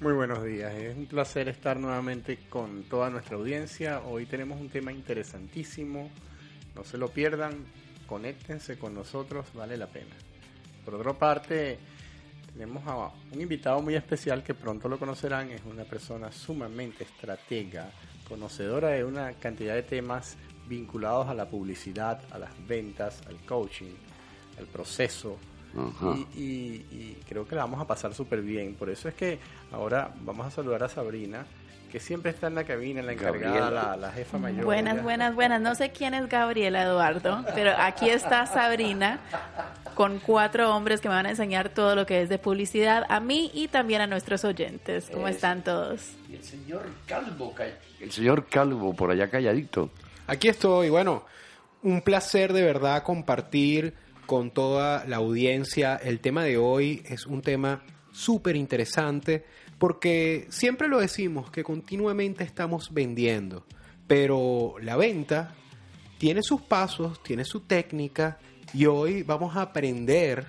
Muy buenos días, es un placer estar nuevamente con toda nuestra audiencia. Hoy tenemos un tema interesantísimo, no se lo pierdan, conéctense con nosotros, vale la pena. Por otra parte, tenemos a un invitado muy especial que pronto lo conocerán, es una persona sumamente estratega, conocedora de una cantidad de temas vinculados a la publicidad, a las ventas, al coaching, al proceso, y, y, creo que la vamos a pasar súper bien. Por eso es que ahora vamos a saludar a Sabrina, que siempre está en la cabina, la encargada, la, jefa mayor. Buenas, buenas, buenas. No sé quién es Gabriela Eduardo, pero aquí está Sabrina con cuatro hombres que me van a enseñar todo lo que es de publicidad a mí y también a nuestros oyentes. ¿Cómo están todos? Y el señor Calvo, el señor Calvo por allá calladito. Aquí estoy, bueno, un placer de verdad compartir con toda la audiencia. El tema de hoy es un tema súper interesante porque siempre lo decimos que continuamente estamos vendiendo, pero la venta tiene sus pasos, tiene su técnica y hoy vamos a aprender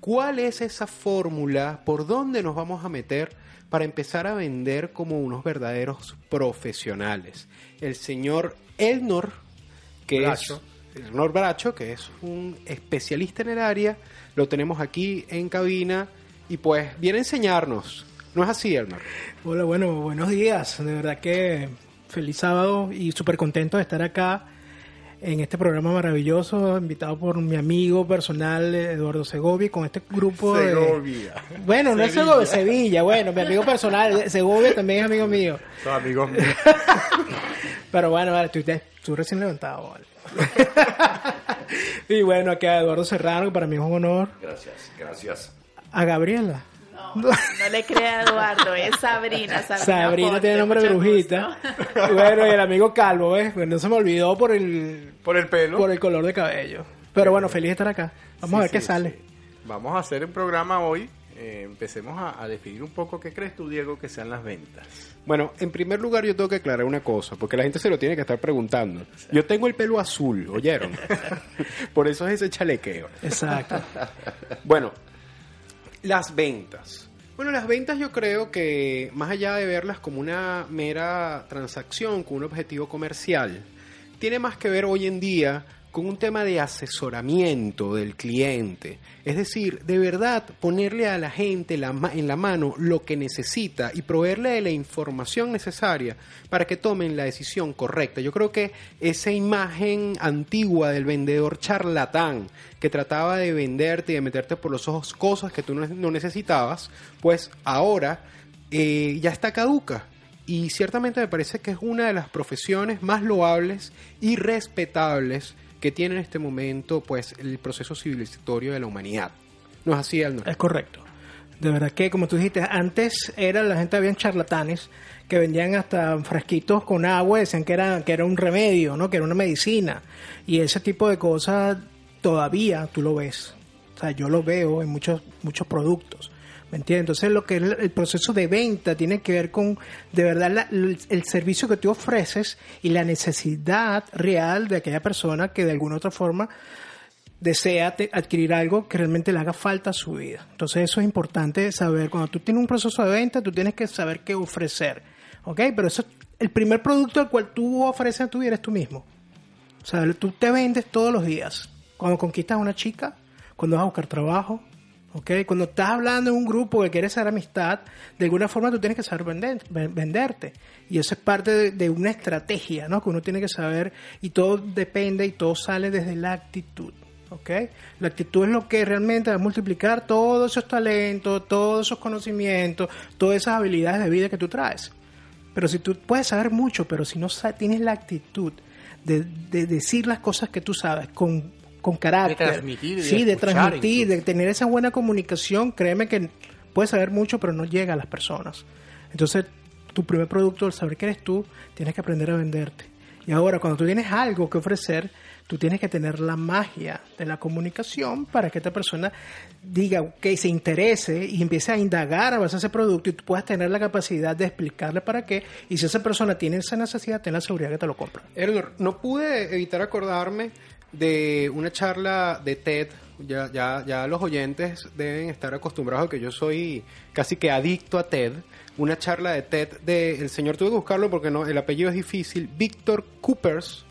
cuál es esa fórmula, por dónde nos vamos a meter para empezar a vender como unos verdaderos profesionales. El señor Elnor, que es Elnor Bracho, que es un especialista en el área, lo tenemos aquí en cabina y pues viene a enseñarnos. ¿No es así, Elnor? Hola, bueno, buenos días. De verdad que feliz sábado y súper contento de estar acá en este programa maravilloso, invitado por mi amigo personal Eduardo Segovia, con este grupo Segovia. Bueno, no es Segovia, Sevilla, bueno, mi amigo personal, Segovia también es amigo mío. Son amigos míos. Pero bueno, vale, tú, recién levantado, vale. y bueno, aquí a Eduardo Serrano, que para mí es un honor. Gracias, gracias. A Gabriela. No, no le crea a Eduardo, es Sabrina. Sabrina, Sabrina tiene nombre de brujita. Bueno, y el amigo Calvo, ¿ves? Pues no se me olvidó por el... Por el pelo. Por el color de cabello. Pero bueno, feliz de estar acá. Vamos a ver qué sale. Vamos a hacer un programa hoy. Eh, empecemos a, a definir un poco qué crees tú, Diego, que sean las ventas. Bueno, en primer lugar yo tengo que aclarar una cosa, porque la gente se lo tiene que estar preguntando. Yo tengo el pelo azul, ¿oyeron? Por eso es ese chalequeo. Exacto. bueno, las ventas. Bueno, las ventas yo creo que más allá de verlas como una mera transacción con un objetivo comercial, tiene más que ver hoy en día con un tema de asesoramiento del cliente. Es decir, de verdad ponerle a la gente en la mano lo que necesita y proveerle la información necesaria para que tomen la decisión correcta. Yo creo que esa imagen antigua del vendedor charlatán que trataba de venderte y de meterte por los ojos cosas que tú no necesitabas, pues ahora eh, ya está caduca y ciertamente me parece que es una de las profesiones más loables y respetables que tiene en este momento pues el proceso civilizatorio de la humanidad. ¿No es así, Arnold? Es correcto. De verdad que, como tú dijiste, antes era la gente, habían charlatanes que vendían hasta frasquitos con agua, decían que era, que era un remedio, ¿no? que era una medicina. Y ese tipo de cosas todavía tú lo ves. O sea, yo lo veo en muchos, muchos productos. ¿Me entiendes? Entonces lo que es el proceso de venta tiene que ver con de verdad el, servicio que tú ofreces y la necesidad real de aquella persona que de alguna otra forma desea adquirir algo que realmente le haga falta a su vida. Entonces eso es importante saber. Cuando tú tienes un proceso de venta, tú tienes que saber qué ofrecer. ¿Ok? Pero eso, el primer producto al cual tú ofreces a tu vida eres tú mismo. O sea, tú te vendes todos los días. Cuando conquistas a una chica, cuando vas a buscar trabajo, cuando estás hablando en un grupo que quieres hacer amistad, de alguna forma tú tienes que saber venderte. Y eso es parte de, una estrategia, ¿no? Que uno tiene que saber y todo depende y todo sale desde la actitud. La actitud es lo que realmente va a multiplicar todos esos talentos, todos esos conocimientos, todas esas habilidades de vida que tú traes. Pero si tú puedes saber mucho, pero si no tienes la actitud de, de decir las cosas que tú sabes con con carácter. De transmitir. sí, de transmitir, de tener esa buena comunicación. Créeme que puedes saber mucho, pero no llega a las personas. Entonces, tu primer producto, al saber que eres tú, tienes que aprender a venderte. Y ahora, cuando tú tienes algo que ofrecer, tú tienes que tener la magia de la comunicación para que esta persona diga que se interese y empiece a indagar a base de ese producto y tú puedas tener la capacidad de explicarle para qué. Y si esa persona tiene esa necesidad, ten la seguridad que te lo compra. Erlor, no pude evitar acordarme de una charla de TED ya, ya, ya los oyentes deben estar acostumbrados a que yo soy casi que adicto a TED. Una charla de TED del señor, tuve que buscarlo porque no, el apellido es difícil, Víctor Coopers,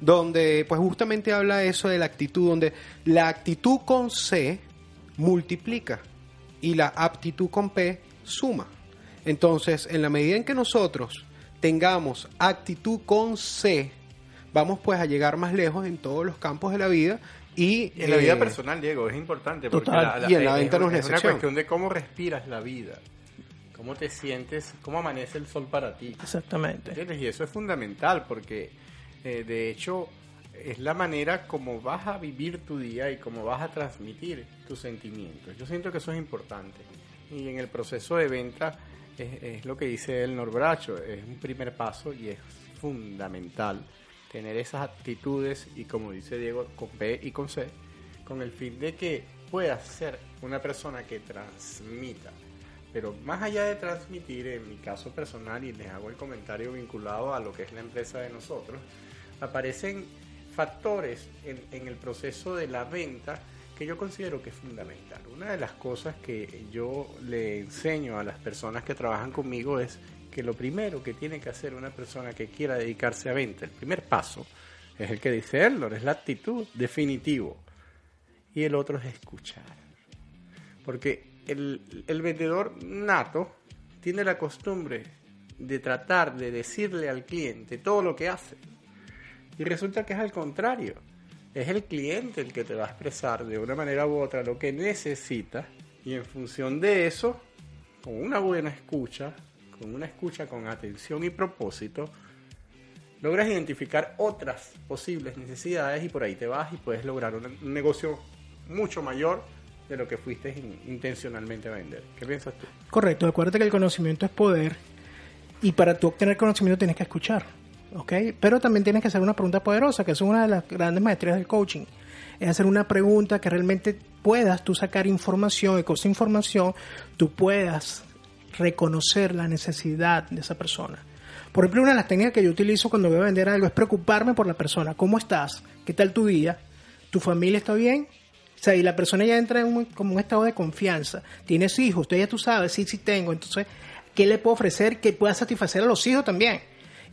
donde pues justamente habla eso de la actitud, donde la actitud con C multiplica y la aptitud con P suma. Entonces, en la medida en que nosotros tengamos actitud con C, vamos pues a llegar más lejos en todos los campos de la vida y en la vida eh, personal, Diego, es importante porque Total. la, Y en la es- venta no es es, una cuestión de cómo respiras la vida, cómo te sientes, cómo amanece el sol para ti. Exactamente. ¿Entiendes? Y eso es fundamental porque, eh, de hecho, es la manera como vas a vivir tu día y cómo vas a transmitir tus sentimientos. Yo siento que eso es importante. Y en el proceso de venta es, es lo que dice el Norbracho, es un primer paso y es fundamental tener esas actitudes y como dice Diego, con B y con C, con el fin de que puedas ser una persona que transmita. Pero más allá de transmitir, en mi caso personal, y les hago el comentario vinculado a lo que es la empresa de nosotros, aparecen factores en, en el proceso de la venta que yo considero que es fundamental. Una de las cosas que yo le enseño a las personas que trabajan conmigo es que lo primero que tiene que hacer una persona que quiera dedicarse a venta, el primer paso, es el que dice Erlor, es la actitud, definitivo. Y el otro es escuchar. Porque el, el vendedor nato tiene la costumbre de tratar de decirle al cliente todo lo que hace. Y resulta que es al contrario. Es el cliente el que te va a expresar de una manera u otra lo que necesita. Y en función de eso, con una buena escucha, con una escucha con atención y propósito, logras identificar otras posibles necesidades y por ahí te vas y puedes lograr un, negocio mucho mayor de lo que fuiste in- intencionalmente a vender. ¿Qué piensas tú? Correcto, acuérdate que el conocimiento es poder y para tú obtener conocimiento tienes que escuchar, ¿ok? Pero también tienes que hacer una pregunta poderosa, que es una de las grandes maestrías del coaching. Es hacer una pregunta que realmente puedas tú sacar información y con esa información tú puedas reconocer la necesidad de esa persona. Por ejemplo, una de las técnicas que yo utilizo cuando voy a vender algo es preocuparme por la persona. ¿Cómo estás? ¿Qué tal tu día? ¿Tu familia está bien? O sea, y la persona ya entra en un, como un estado de confianza. ¿Tienes hijos? Usted ya tú sabes, sí, sí tengo. Entonces, ¿qué le puedo ofrecer que pueda satisfacer a los hijos también?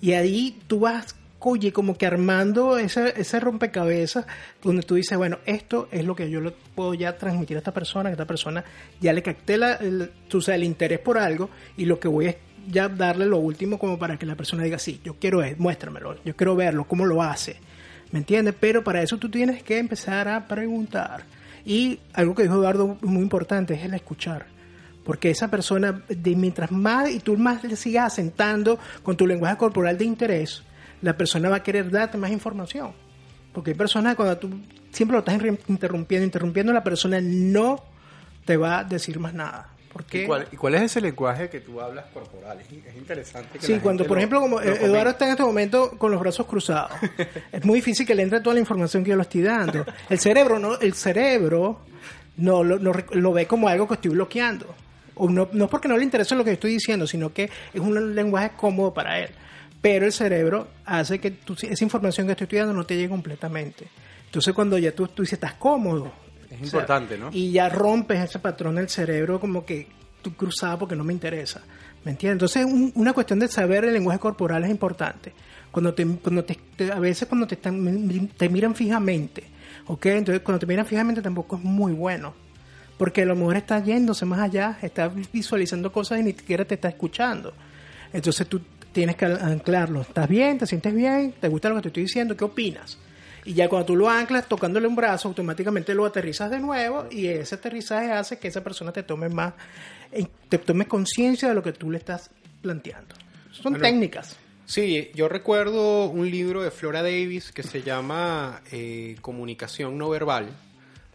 Y ahí tú vas, oye, como que armando ese, ese rompecabezas donde tú dices, bueno, esto es lo que yo le puedo ya transmitir a esta persona, que esta persona ya le capté la, el, sabes, el interés por algo y lo que voy es ya darle lo último como para que la persona diga, sí, yo quiero es, muéstramelo, yo quiero verlo, cómo lo hace. ¿Me entiendes? Pero para eso tú tienes que empezar a preguntar. Y algo que dijo Eduardo muy importante es el escuchar. Porque esa persona, mientras más y tú más le sigas asentando con tu lenguaje corporal de interés, la persona va a querer darte más información. Porque hay personas cuando tú siempre lo estás interrumpiendo, interrumpiendo, la persona no te va a decir más nada. Porque ¿Y cuál, y cuál es ese lenguaje que tú hablas corporal? Es, es interesante que Sí, cuando por lo- ejemplo como lo Eduardo está en este momento con los brazos cruzados, es muy difícil que le entre toda la información que yo le estoy dando. El cerebro no, el cerebro no lo, lo rec- lo ve como algo que estoy bloqueando. O no, no es porque no le interesa lo que estoy diciendo, sino que es un lenguaje cómodo para él. Pero el cerebro hace que tú- esa información que estoy estudiando no te llegue completamente. Entonces cuando ya tú, tú dices, estás cómodo. Es o sea, importante, ¿no? Y ya rompes ese patrón del cerebro como que tú cruzado porque no me interesa. ¿Me entiendes? Entonces un- una cuestión de saber el lenguaje corporal es importante. Cuando te, cuando te, te- a veces cuando te, están, te miran fijamente, ¿ok? Entonces cuando te miran fijamente tampoco es muy bueno. Porque a lo mejor está yéndose más allá, está visualizando cosas y ni siquiera te está escuchando. Entonces tú tienes que anclarlo. ¿Estás bien? ¿Te sientes bien? ¿Te gusta lo que te estoy diciendo? ¿Qué opinas? Y ya cuando tú lo anclas tocándole un brazo, automáticamente lo aterrizas de nuevo y ese aterrizaje hace que esa persona te tome más, eh, te tome conciencia de lo que tú le estás planteando. Son Bueno. técnicas. Sí, yo recuerdo un libro de Flora Davis que se llama eh, Comunicación no verbal,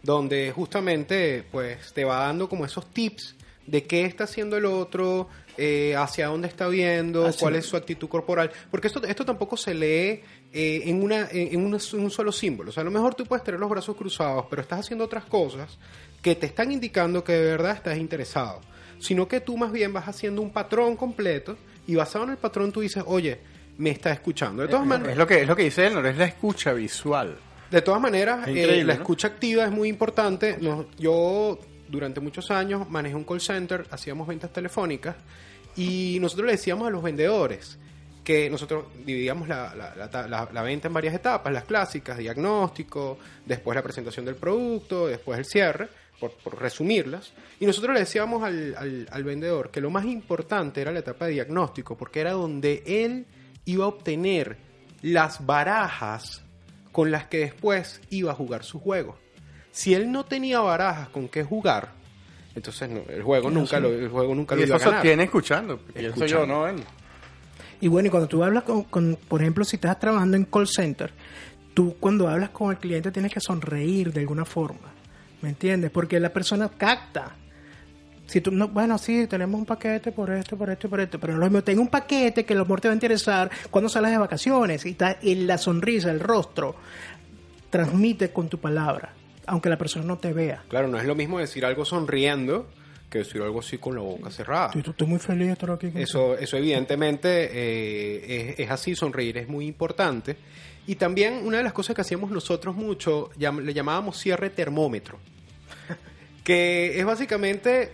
donde justamente pues te va dando como esos tips de qué está haciendo el otro, eh, hacia dónde está viendo, Así cuál es. es su actitud corporal, porque esto, esto tampoco se lee eh, en, una, en, en un, en un solo símbolo. O sea, a lo mejor tú puedes tener los brazos cruzados, pero estás haciendo otras cosas que te están indicando que de verdad estás interesado, sino que tú más bien vas haciendo un patrón completo y basado en el patrón tú dices, oye, me está escuchando. De todas Es maneras, lo que es lo que dice él, no es la escucha visual. De todas maneras, eh, Increíble, la ¿no? escucha activa es muy importante. Nos- yo durante muchos años manejé un call center, hacíamos ventas telefónicas y nosotros le decíamos a los vendedores que nosotros dividíamos la, la- venta en varias etapas, las clásicas, diagnóstico, después la presentación del producto, después el cierre, por, por resumirlas. Y nosotros le decíamos al, al- al vendedor que lo más importante era la etapa de diagnóstico, porque era donde él iba a obtener las barajas con las que después iba a jugar su juego. Si él no tenía barajas con qué jugar, entonces no, el juego nunca lo, el juego nunca Y lo iba a ganar. sostiene escuchando. Pienso yo. ¿no? él? Y bueno, y cuando tú hablas con, con, por ejemplo, si estás trabajando en call center, tú cuando hablas con el cliente tienes que sonreír de alguna forma, ¿me entiendes? Porque la persona capta. Si tú, no, bueno, sí, tenemos un paquete por esto, por esto y por esto, pero lo mismo, tengo un paquete que a lo mejor te va a interesar cuando sales de vacaciones y, está, y la sonrisa, el rostro, transmite con tu palabra, aunque la persona no te vea. Claro, no es lo mismo decir algo sonriendo que decir algo así con la boca cerrada. Estoy, estoy muy feliz de estar aquí. contigo. Eso, eso evidentemente eh, es, es así, sonreír es muy importante. Y también una de las cosas que hacíamos nosotros mucho, llam- le llamábamos cierre termómetro, que es básicamente,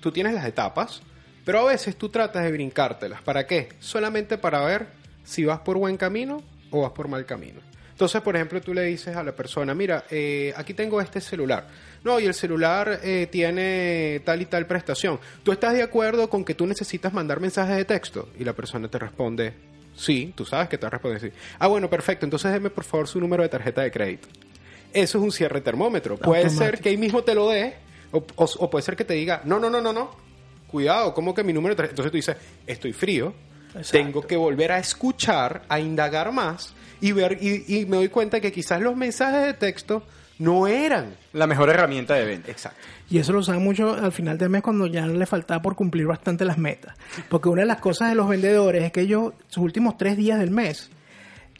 tú tienes las etapas, pero a veces tú tratas de brincártelas. ¿Para qué? Solamente para ver si vas por buen camino o vas por mal camino. Entonces, por ejemplo, tú le dices a la persona, mira, eh, aquí tengo este celular. No, y el celular eh, tiene tal y tal prestación. ¿Tú estás de acuerdo con que tú necesitas mandar mensajes de texto? Y la persona te responde, sí, tú sabes que te va a responder sí. Ah, bueno, perfecto, entonces deme por favor su número de tarjeta de crédito. Eso es un cierre termómetro. Puede Automático. ser que ahí mismo te lo dé, o, o- o puede ser que te diga, no, no, no, no, no, cuidado, ¿cómo que mi número de tarjeta? Entonces tú dices, estoy frío, Exacto. tengo que volver a escuchar, a indagar más y ver, y, y me doy cuenta que quizás los mensajes de texto no eran. La mejor herramienta de venta. Exacto. Y eso lo usaban mucho al final del mes cuando ya le faltaba por cumplir bastante las metas. Porque una de las cosas de los vendedores es que ellos, sus últimos tres días del mes,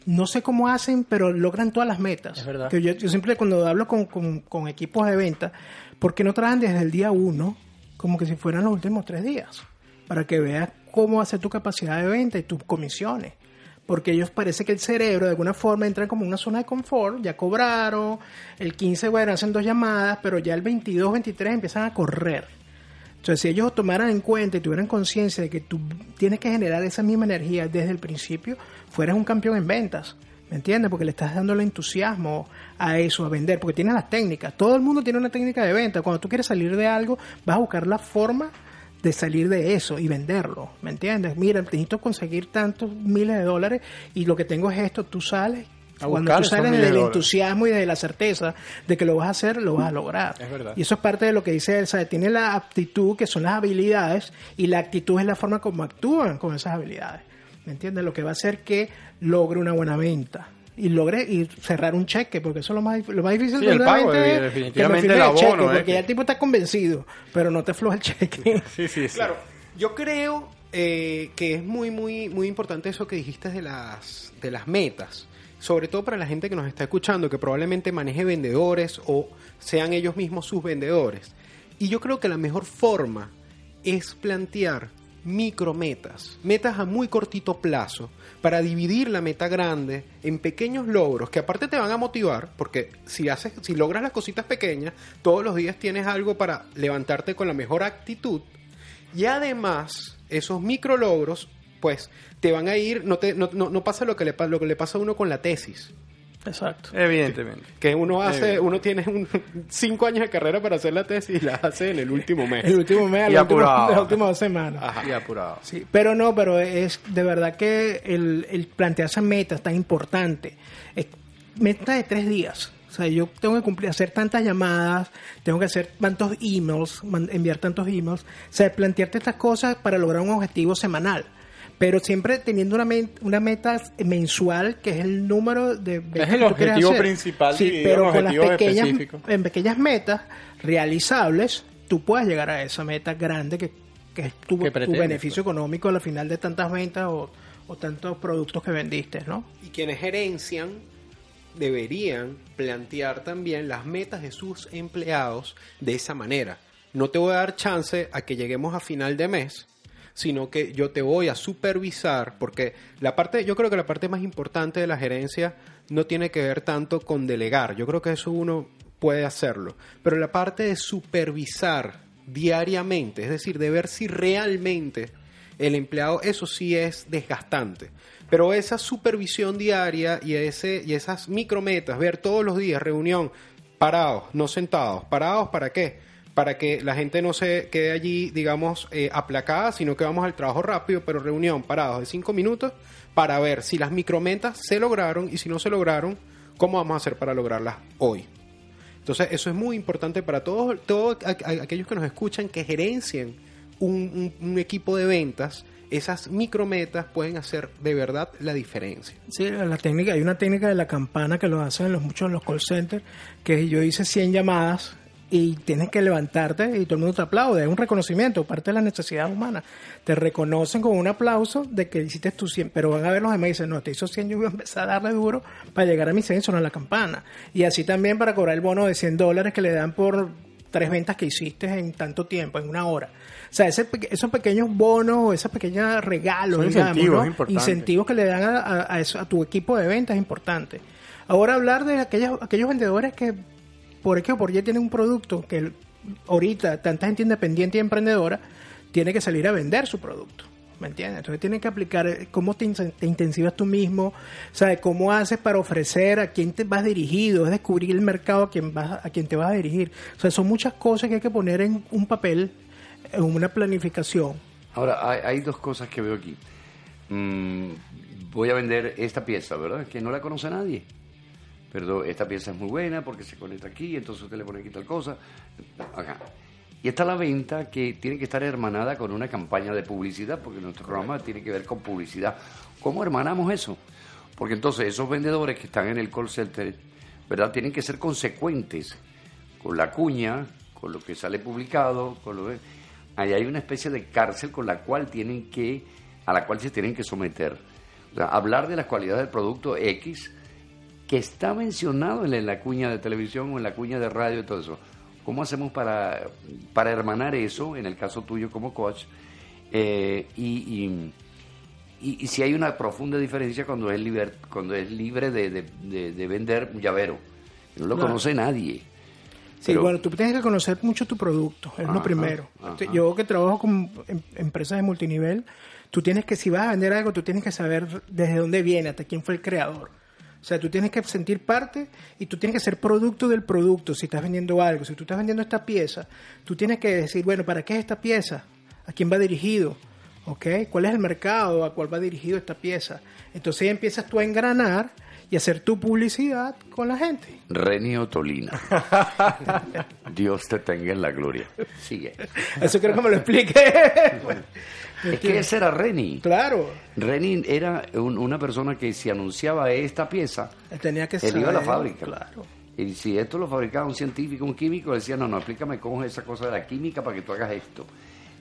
no sé cómo hacen, pero logran todas las metas. Es verdad. Que yo, yo siempre cuando hablo con, con- con equipos de venta, ¿por qué no trabajan desde el día uno como que si fueran los últimos tres días? Para que veas cómo hacer tu capacidad de venta y tus comisiones. Porque ellos parece que el cerebro de alguna forma entra como en una zona de confort, ya cobraron, el 15, bueno, hacen dos llamadas, pero ya el 22, 23 empiezan a correr. Entonces, si ellos tomaran en cuenta y tuvieran conciencia de que tú tienes que generar esa misma energía desde el principio, fueras un campeón en ventas. ¿Me entiendes? Porque le estás dando el entusiasmo a eso, a vender, porque tienes las técnicas. Todo el mundo tiene una técnica de venta. Cuando tú quieres salir de algo, vas a buscar la forma de salir de eso y venderlo. ¿Me entiendes? Mira, necesito conseguir tantos miles de dólares y lo que tengo es esto. Tú sales. Cuando tú sales de del entusiasmo y de la certeza de que lo vas a hacer, lo vas a lograr. Es verdad. Y eso es parte de lo que dice él. Sea, tiene la aptitud, que son las habilidades, y la actitud es la forma como actúan con esas habilidades. ¿Me entiendes? Lo que va a hacer que logre una buena venta. Y logre y cerrar un cheque, porque eso es lo más, lo más difícil Sí, de el pago, es definitivamente que el abono, cheque, eh, porque que- ya el tipo está convencido, pero no te floja el cheque. Sí, sí, sí. Claro, yo creo eh, que es muy, muy, muy importante eso que dijiste de las, de las metas. Sobre todo para la gente que nos está escuchando, que probablemente maneje vendedores o sean ellos mismos sus vendedores. Y yo creo que la mejor forma es plantear micrometas, metas a muy cortito plazo, para dividir la meta grande en pequeños logros que aparte te van a motivar, porque si haces, si logras las cositas pequeñas, todos los días tienes algo para levantarte con la mejor actitud y además, esos micro logros, pues, te van a ir, no, te, no, no, pasa lo que, le, lo que le pasa a uno con la tesis. Exacto. Evidentemente. Que uno hace, uno tiene un, cinco años de carrera para hacer la tesis y la hace en el último mes. El último mes, Y la última- dos semanas. Ajá. Y apurado. Sí, pero no, pero es de verdad que el, el plantearse metas tan importante. Es meta de tres días. O sea, yo tengo que cumplir, hacer tantas llamadas, tengo que hacer tantos emails, enviar tantos emails. O sea, plantearte estas cosas para lograr un objetivo semanal. Pero siempre teniendo una, una meta mensual, que es el número de ventas el que tú quieres objetivo hacer. principal Sí, pero en con las objetivos pequeñas, específicos. en pequeñas metas realizables, tú puedes llegar a esa meta grande que, que es tu, beneficio económico al final de tantas ventas o, o tantos productos que vendiste, ¿no? Y quienes gerencian deberían plantear también las metas de sus empleados de esa manera. No te voy a dar chance a que lleguemos a final de mes sino que yo te voy a supervisar, porque la parte, yo creo que la parte más importante de la gerencia no tiene que ver tanto con delegar, yo creo que eso uno puede hacerlo, pero la parte de supervisar diariamente, es decir, de ver si realmente el empleado, eso sí es desgastante. Pero esa supervisión diaria y, ese, y esas micrometas, ver todos los días, reunión, parados, no sentados, parados para qué? Para que la gente no se quede allí, digamos, eh, aplacada, sino que vamos al trabajo rápido, pero reunión, parados de cinco minutos, para ver si las micrometas se lograron y si no se lograron, cómo vamos a hacer para lograrlas hoy. Entonces, eso es muy importante para todos, todos aquellos que nos escuchan que gerencien un, equipo de ventas esas micrometas pueden hacer de verdad la diferencia. Sí, la técnica, hay una técnica de la campana que lo hacen los, muchos de los call centers, que yo hice 100 llamadas y tienes que levantarte y todo el mundo te aplaude. Es un reconocimiento, parte de la necesidad humana. Te reconocen con un aplauso de que hiciste tu 100, pero van a ver los demás y dicen, no, te hizo 100, yo voy a empezar a darle duro para llegar a mi 100 y la campana. Y así también para cobrar el bono de 100 dólares que le dan por tres ventas que hiciste en tanto tiempo, en una hora. O sea, esos pequeños bonos, esos pequeños regalos, incentivos, incentivos que le dan a, a, tu equipo de ventas es importante. Ahora hablar de aquellos, aquellos vendedores que por X o por tiene un producto que ahorita tanta gente independiente y emprendedora tiene que salir a vender su producto. ¿Me entiendes? Entonces tiene que aplicar eh, cómo te, intensivas tú mismo, ¿sabes? Cómo haces para ofrecer, a quién te vas dirigido, es descubrir el mercado a quien, vas, a quien te vas a dirigir. O sea, son muchas cosas que hay que poner en un papel, en una planificación. Ahora, hay, dos cosas que veo aquí. Mm, voy a vender esta pieza, ¿verdad? Que no la conoce nadie pero esta pieza es muy buena porque se conecta aquí, entonces usted le pone aquí tal cosa, acá. Y está la venta que tiene que estar hermanada con una campaña de publicidad, porque nuestro programa tiene que ver con publicidad. ¿Cómo hermanamos eso? Porque entonces esos vendedores que están en el call center, ¿verdad? Tienen que ser consecuentes con la cuña, con lo que sale publicado, con lo que... Ahí hay una especie de cárcel con la cual tienen que, a la cual se tienen que someter. Hablar de las cualidades del producto X que está mencionado en la cuña de televisión o en la cuña de radio y todo eso. ¿Cómo hacemos para, para hermanar eso, en el caso tuyo como coach? Eh, y, y, si hay una profunda diferencia cuando es, liber, cuando es libre de, de, vender un llavero. No lo conoce nadie. Sí, bueno, tú tienes que conocer mucho tu producto, es lo primero. Yo que trabajo con em, empresas de multinivel, tú tienes que, si vas a vender algo, tú tienes que saber desde dónde viene, hasta quién fue el creador. O sea, tú tienes que sentir parte y tú tienes que ser producto del producto si estás vendiendo algo. Si tú estás vendiendo esta pieza, tú tienes que decir, bueno, ¿para qué es esta pieza? ¿A quién va dirigido? ¿Ok? ¿Cuál es el mercado a cuál va dirigido esta pieza? Entonces empiezas tú a engranar y hacer tu publicidad con la gente. Renio Tolina. Dios te tenga en la gloria. Sigue. Eso quiero que me lo explique. Es que ese era Reni. Claro. Reni era una persona que si anunciaba esta pieza, él tenía que él iba a la fábrica. Claro. Y si esto lo fabricaba un científico, un químico, decía, no, no, explícame cómo es esa cosa de la química para que tú hagas esto.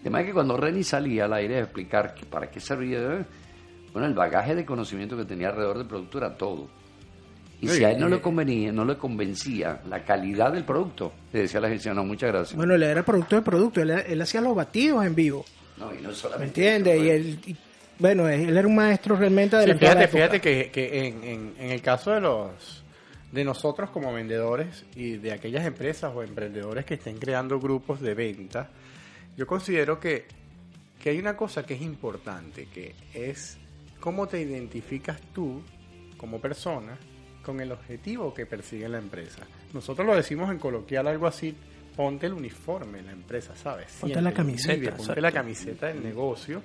Además que cuando Reni salía al aire a explicar que para qué servía, bueno, el bagaje de conocimiento que tenía alrededor del producto era todo. Y si a él no le convenía, no le convencía la calidad del producto, le decía a la agencia, no, muchas gracias. Bueno, él era producto de producto, él hacía los batidos en vivo. No, y no solamente. ¿Me entiendes? Y él, bueno, él era un maestro realmente de la Fíjate, fíjate que, que en, en, el caso de los de nosotros como vendedores y de aquellas empresas o emprendedores que estén creando grupos de venta, yo considero que, que hay una cosa que es importante, que es cómo te identificas tú como persona con el objetivo que persigue la empresa. Nosotros lo decimos en coloquial algo así, ponte el uniforme en la empresa, ¿sabes? Ponte la camiseta. ponte la camiseta del negocio.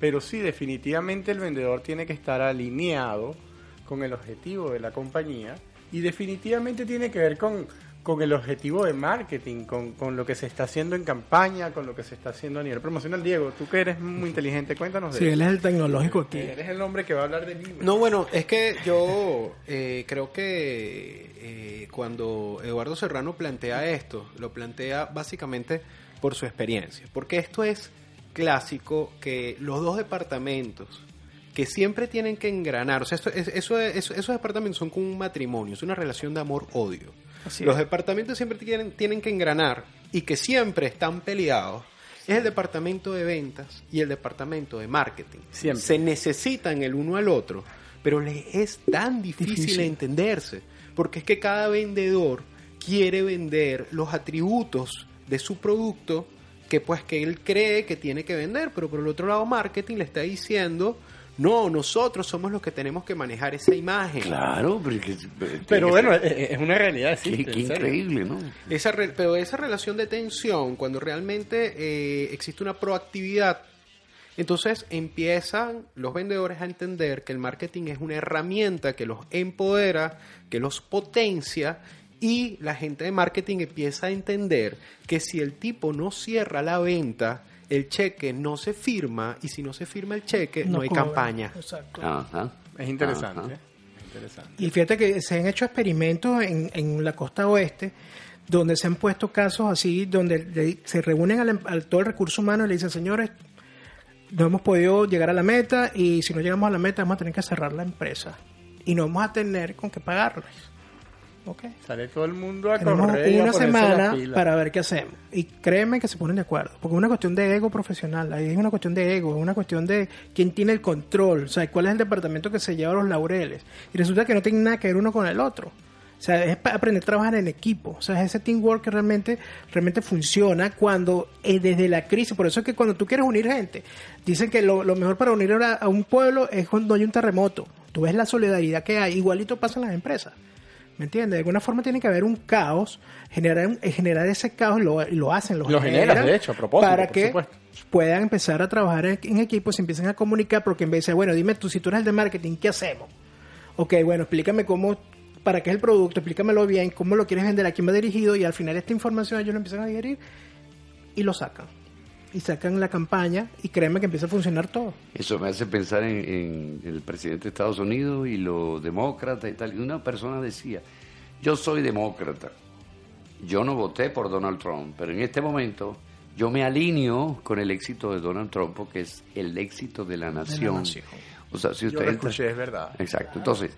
Pero sí, definitivamente el vendedor tiene que estar alineado con el objetivo de la compañía y definitivamente tiene que ver con con el objetivo de marketing, con, con, lo que se está haciendo en campaña, con lo que se está haciendo a nivel promocional. Diego, tú que eres muy inteligente, cuéntanos de Sí, él es el tecnológico aquí. Eres el hombre que va a hablar de libros. No, bueno, es que yo eh, creo que eh, cuando Eduardo Serrano plantea esto, lo plantea básicamente por su experiencia, porque esto es clásico que los dos departamentos que siempre tienen que engranar, o sea, esto, eso, esos departamentos son como un matrimonio, es una relación de amor-odio los departamentos siempre tienen, tienen que engranar y que siempre están peleados es el departamento de ventas y el departamento de marketing. Siempre. Se necesitan el uno al otro, pero les es tan difícil, Difícil. entenderse, porque es que cada vendedor quiere vender los atributos de su producto que pues que él cree que tiene que vender, pero por el otro lado marketing le está diciendo, no, nosotros somos los que tenemos que manejar esa imagen. Claro, pero, es que- Pero bueno, que- es una realidad, qué, sí. qué increíble, ¿no? Esa re- pero esa relación de tensión, cuando realmente eh, existe una proactividad, entonces empiezan los vendedores a entender que el marketing es una herramienta que los empodera, que los potencia y la gente de marketing empieza a entender que si el tipo no cierra la venta, el cheque no se firma y si no se firma el cheque no, hay campaña. Exacto. Ajá. Es interesante. Ajá. Es interesante. Y fíjate que se han hecho experimentos en, en la costa oeste donde se han puesto casos así, donde le- se reúnen al, al todo el recurso humano y le dicen, señores, no hemos podido llegar a la meta y si no llegamos a la meta vamos a tener que cerrar la empresa y no vamos a tener con qué pagarles. ¿Ok? Sale todo el mundo a Tenemos correr una semana para ver qué hacemos. Y créeme que se ponen de acuerdo. Porque es una cuestión de ego profesional. Ahí es una cuestión de ego. Es una cuestión de quién tiene el control. O sea, cuál es el departamento que se lleva los laureles. Y resulta que no tiene nada que ver uno con el otro. O sea, es para aprender a trabajar en equipo. O sea, es ese teamwork que realmente, realmente funciona cuando eh, desde la crisis. Por eso es que cuando tú quieres unir gente, dicen que lo, lo mejor para unir a, a un pueblo es cuando hay un terremoto. Tú ves la solidaridad que hay. Igualito pasa en las empresas. ¿Me entiendes? De alguna forma tiene que haber un caos, generar, eh, generar ese caos, lo, lo hacen, lo, Lo generan, de hecho, a propósito, para por que supuesto. puedan empezar a trabajar en, en equipo, se empiecen a comunicar, porque en vez de, bueno, dime tú, si tú eres el de marketing, ¿qué hacemos? Ok, bueno, explícame cómo, para qué es el producto, explícamelo bien, cómo lo quieres vender, a quién va dirigido, y al final esta información ellos lo empiezan a digerir y lo sacan. Y sacan la campaña y créeme que empieza a funcionar todo. Eso me hace pensar en, en el presidente de Estados Unidos y los demócratas y tal. Y una persona decía, yo soy demócrata, yo no voté por Donald Trump, pero en este momento yo me alineo con el éxito de Donald Trump porque es el éxito de la nación. nación. O sea, si Yo usted lo entra- escuché, es verdad. Exacto. Entonces,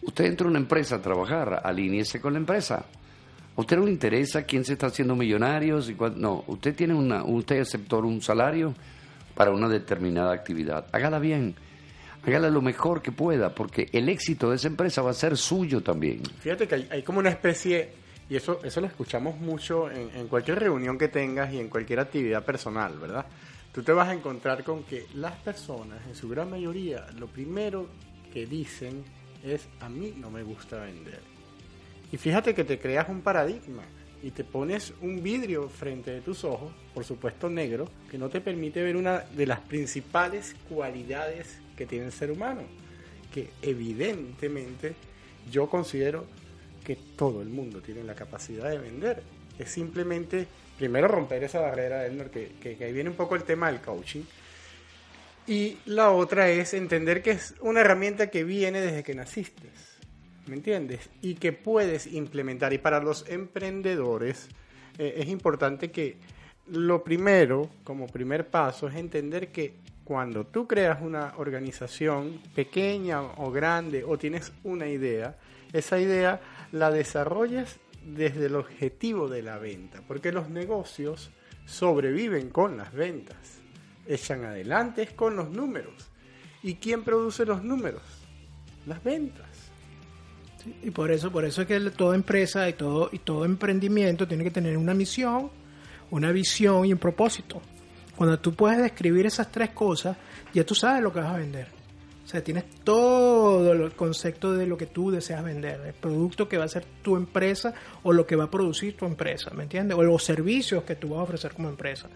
usted entra a una empresa a trabajar, alíñese con la empresa. ¿A usted no le interesa quién se está haciendo millonario? Si cuán- No, usted tiene una, usted aceptó un salario para una determinada actividad. Hágala bien, hágala lo mejor que pueda, porque el éxito de esa empresa va a ser suyo también. Fíjate que hay, hay como una especie, y eso, eso lo escuchamos mucho en, en cualquier reunión que tengas y en cualquier actividad personal, ¿verdad? Tú te vas a encontrar con que las personas, en su gran mayoría, lo primero que dicen es, a mí no me gusta vender. Y fíjate que te creas un paradigma y te pones un vidrio frente de tus ojos, por supuesto negro, que no te permite ver una de las principales cualidades que tiene el ser humano, que evidentemente yo considero que todo el mundo tiene la capacidad de vender. Es simplemente, primero, romper esa barrera, Elmer, que, que, que ahí viene un poco el tema del coaching. Y la otra es entender que es una herramienta que viene desde que naciste. ¿Me entiendes? Y que puedes implementar. Y para los emprendedores eh, es importante que lo primero, como primer paso, es entender que cuando tú creas una organización pequeña o grande o tienes una idea, esa idea la desarrollas desde el objetivo de la venta. Porque los negocios sobreviven con las ventas. Echan adelante con los números. ¿Y quién produce los números? Las ventas. Y por eso, por eso es que toda empresa y todo, y todo emprendimiento tiene que tener una misión, una visión y un propósito. Cuando tú puedes describir esas tres cosas, ya tú sabes lo que vas a vender. O sea, tienes todo el concepto de lo que tú deseas vender, el producto que va a ser tu empresa o lo que va a producir tu empresa, ¿me entiendes? O los servicios que tú vas a ofrecer como empresa.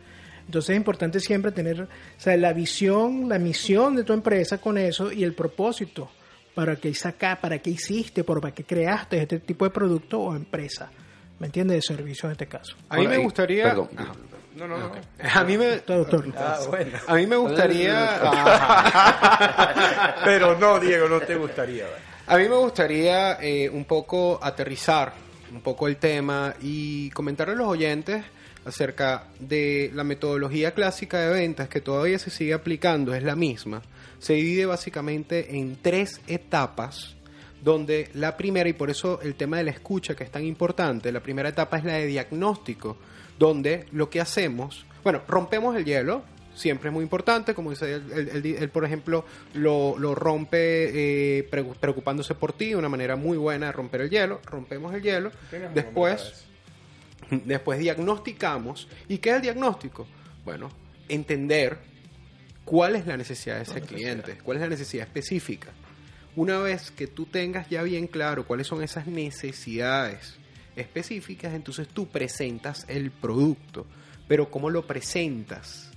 Entonces es importante siempre tener o sea, la visión, la misión de tu empresa con eso y el propósito para qué saca, para qué hiciste, por para qué creaste este tipo de producto o empresa. ¿Me entiendes? De servicio en este caso. A mí me gustaría... Perdón. No, no, no. A mí me... Doctor. Ah, bueno. A mí me gustaría... Pero no, Diego, no te gustaría. A mí me gustaría eh, un poco aterrizar un poco el tema y comentarle a los oyentes acerca de la metodología clásica de ventas que todavía se sigue aplicando, es la misma. Se divide básicamente en tres etapas donde la primera, y por eso el tema de la escucha que es tan importante, la primera etapa es la de diagnóstico, donde lo que hacemos, bueno, rompemos el hielo, siempre es muy importante, como dice él, por ejemplo, lo, lo rompe eh, preocupándose por ti, una manera muy buena de romper el hielo, rompemos el hielo, después, después diagnosticamos, ¿y qué es el diagnóstico? Bueno, entender cuál es la necesidad de ese cliente, cuál es la necesidad específica. Una vez que tú tengas ya bien claro cuáles son esas necesidades específicas, entonces tú presentas el producto. Pero ¿cómo lo presentas?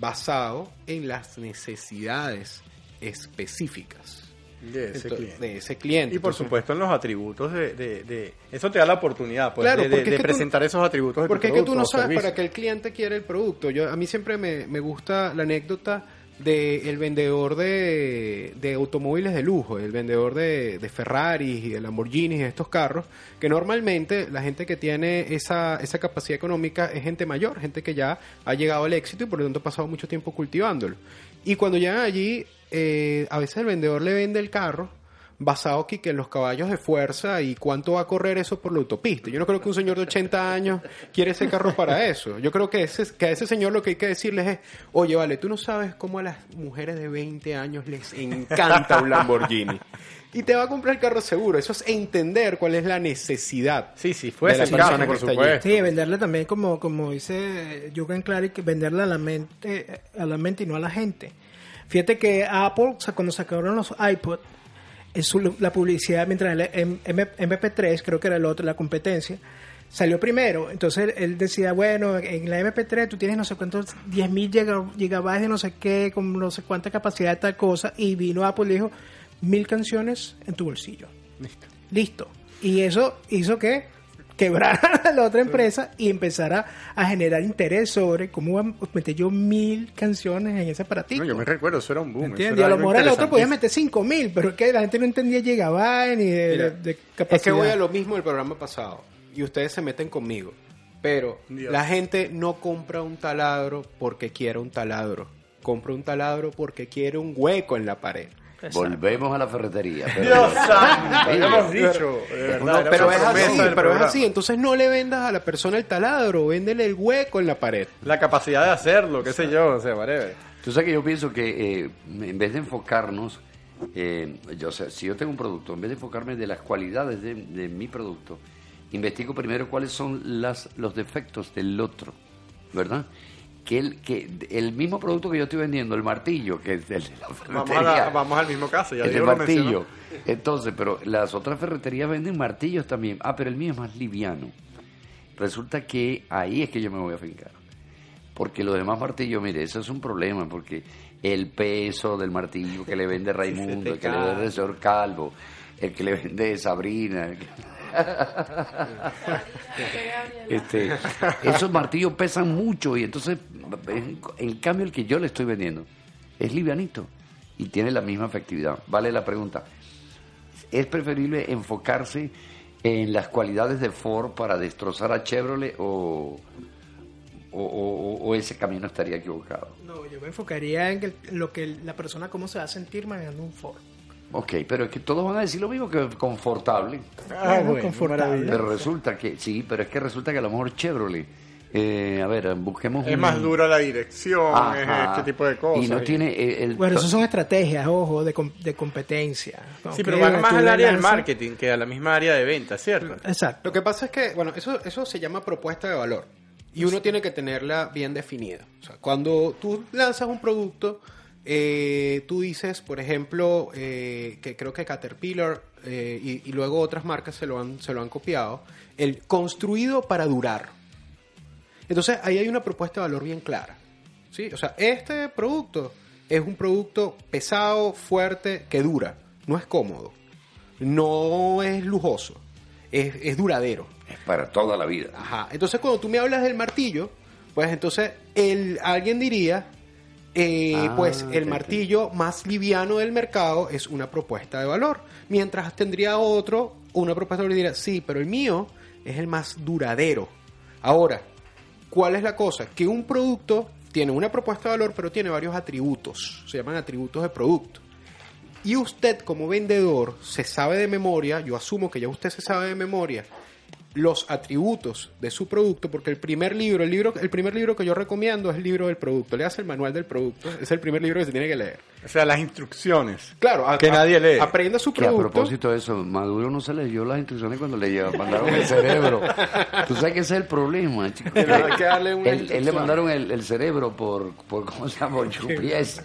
Basado en las necesidades específicas. De ese, cliente. de ese cliente. Y por supuesto en los atributos de, Eso te da la oportunidad pues, de, presentar esos atributos. porque es que tú no sabes para qué el cliente quiere el producto. Yo A mí siempre me, me gusta la anécdota del el vendedor de, de, automóviles de lujo, el vendedor de, de Ferrari y de Lamborghini y de estos carros, que normalmente la gente que tiene esa, esa capacidad económica es gente mayor, gente que ya ha llegado al éxito y por lo tanto ha pasado mucho tiempo cultivándolo. Y cuando llegan allí, eh, a veces el vendedor le vende el carro basado aquí que en los caballos de fuerza y cuánto va a correr eso por la autopista. Yo no creo que un señor de 80 años quiere ese carro para eso. Yo creo que, ese, que a ese señor lo que hay que decirles es, oye, vale, tú no sabes cómo a las mujeres de 20 años les encanta un Lamborghini. Y te va a comprar el carro seguro. Eso es entender cuál es la necesidad. Sí, sí, fue esa persona, por supuesto. Sí, venderle también, como, como dice Jürgen Klarik, venderle a la, mente, a la mente y no a la gente. Fíjate que Apple, cuando sacaron los iPod, la publicidad, mientras el MP3, creo que era el otro, la competencia, salió primero. Entonces él, decía, bueno, en la MP3 tú tienes no sé cuántos, 10.000 gigabytes de no sé qué, con no sé cuánta capacidad de tal cosa, y vino Apple y dijo, mil canciones en tu bolsillo. Listo. Listo. Y eso hizo que quebrar a la otra empresa y empezar a, generar interés sobre cómo meter yo mil canciones en ese aparatito. No, yo me recuerdo, eso era un boom. y a lo mejor el otro podía meter cinco mil, pero es que la gente no entendía llegaba ni de, capacidad. Es que voy a lo mismo del programa pasado y ustedes se meten conmigo. Pero la gente no compra un taladro porque quiere un taladro. Compra un taladro porque quiere un hueco en la pared. Volvemos a la ferretería. Dios santo, hemos dicho. pero es así, pero es así. Entonces no le vendas a la persona el taladro, véndele el hueco en la pared. La capacidad de hacerlo, qué sé yo, o sea, whatever. Tú sabes que yo pienso que eh, en vez de enfocarnos, eh, yo, sé si yo tengo un producto, en vez de enfocarme de las cualidades de, de mi producto, investigo primero cuáles son las, los defectos del otro, ¿verdad? Que el, que el mismo producto que yo estoy vendiendo, el martillo, que es de la ferretería. Vamos, al mismo caso, ya el martillo. Entonces, pero las otras ferreterías venden martillos también. Ah, pero el mío es más liviano. Resulta que ahí es que yo me voy a fincar. Porque los demás martillos, mire, eso es un problema, porque el peso del martillo que le vende Raimundo, el que le vende el señor Calvo, el que le vende Sabrina, este, esos martillos pesan mucho y entonces, en, cambio, el que yo le estoy vendiendo es livianito y tiene la misma efectividad. Vale la pregunta. ¿Es preferible enfocarse en las cualidades de Ford para destrozar a Chevrolet o, o, ese camino estaría equivocado? No, yo me enfocaría en lo que la persona cómo se va a sentir manejando un Ford. Ok, pero es que todos van a decir lo mismo que confortable. Ah, bueno, confortable. Pero resulta que, sí, pero es que resulta que a lo mejor Chevrolet, eh, a ver, busquemos... Es más dura la dirección, es este tipo de cosas. Y no tiene el... Bueno, eso son estrategias, ojo, de, de competencia. Sí, pero van más al área del marketing que a la misma área de venta, ¿cierto? Exacto. Lo que pasa es que, bueno, eso, eso se llama propuesta de valor. Y uno tiene que tenerla bien definida. O sea, cuando tú lanzas un producto eh, tú dices, por ejemplo, eh, que creo que Caterpillar eh, y, luego otras marcas se lo, han, se lo han copiado, el construido para durar. Entonces ahí hay una propuesta de valor bien clara. ¿sí? O sea, este producto es un producto pesado, fuerte, que dura. No es cómodo. No es lujoso. Es, es duradero. Es para toda la vida. Ajá. Entonces cuando tú me hablas del martillo, pues entonces el, alguien diría, eh, ah, pues el martillo más liviano del mercado es una propuesta de valor. Mientras tendría otro, una propuesta de valor diría, sí, pero el mío es el más duradero. Ahora, ¿cuál es la cosa? Que un producto tiene una propuesta de valor, pero tiene varios atributos. Se llaman atributos de producto. y usted como vendedor se sabe de memoria, yo asumo que ya usted se sabe de memoria los atributos de su producto, porque el primer libro, el libro, el primer libro que yo recomiendo es el libro del producto. Le hace el manual del producto, es el primer libro que se tiene que leer. O sea, las instrucciones. Claro, a- Que nadie lee. Aprenda su Que a producto. propósito de eso, Maduro no se leyó las instrucciones cuando le lleva- mandaron el cerebro. Tú sabes que ese es el problema, chico. Que hay que darle una él, él le mandaron el, el cerebro por, por, ¿cómo se llama? Por GPS.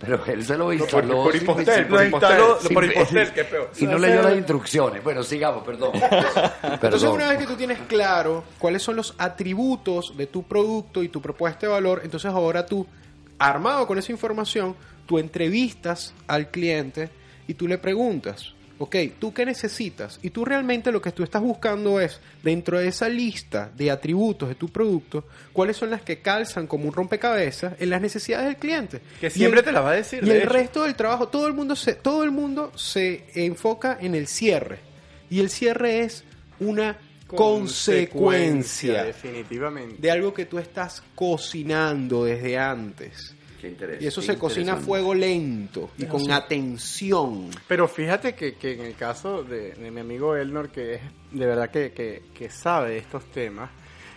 Pero él se lo instaló. por impostel, por sin- por impostel, que es peor. Y no leyó las instrucciones. Bueno, sigamos, perdón. Entonces, una vez que tú tienes claro cuáles son los atributos de tu producto y tu propuesta de valor, entonces ahora tú, armado con esa información, tú entrevistas al cliente y tú le preguntas, ok, ¿tú qué necesitas? Y tú realmente lo que tú estás buscando es, dentro de esa lista de atributos de tu producto, cuáles son las que calzan como un rompecabezas en las necesidades del cliente. Que siempre el- te las va a decir, Y de el hecho. resto del trabajo, todo el mundo se, todo el mundo se enfoca en el cierre. Y el cierre es una consecuencia Definitivamente. de algo que tú estás cocinando desde antes. Qué Y eso qué se cocina a fuego lento y con atención. Pero fíjate que, que en el caso de, de mi amigo Elnor, que es de verdad que, que- que sabe de estos temas,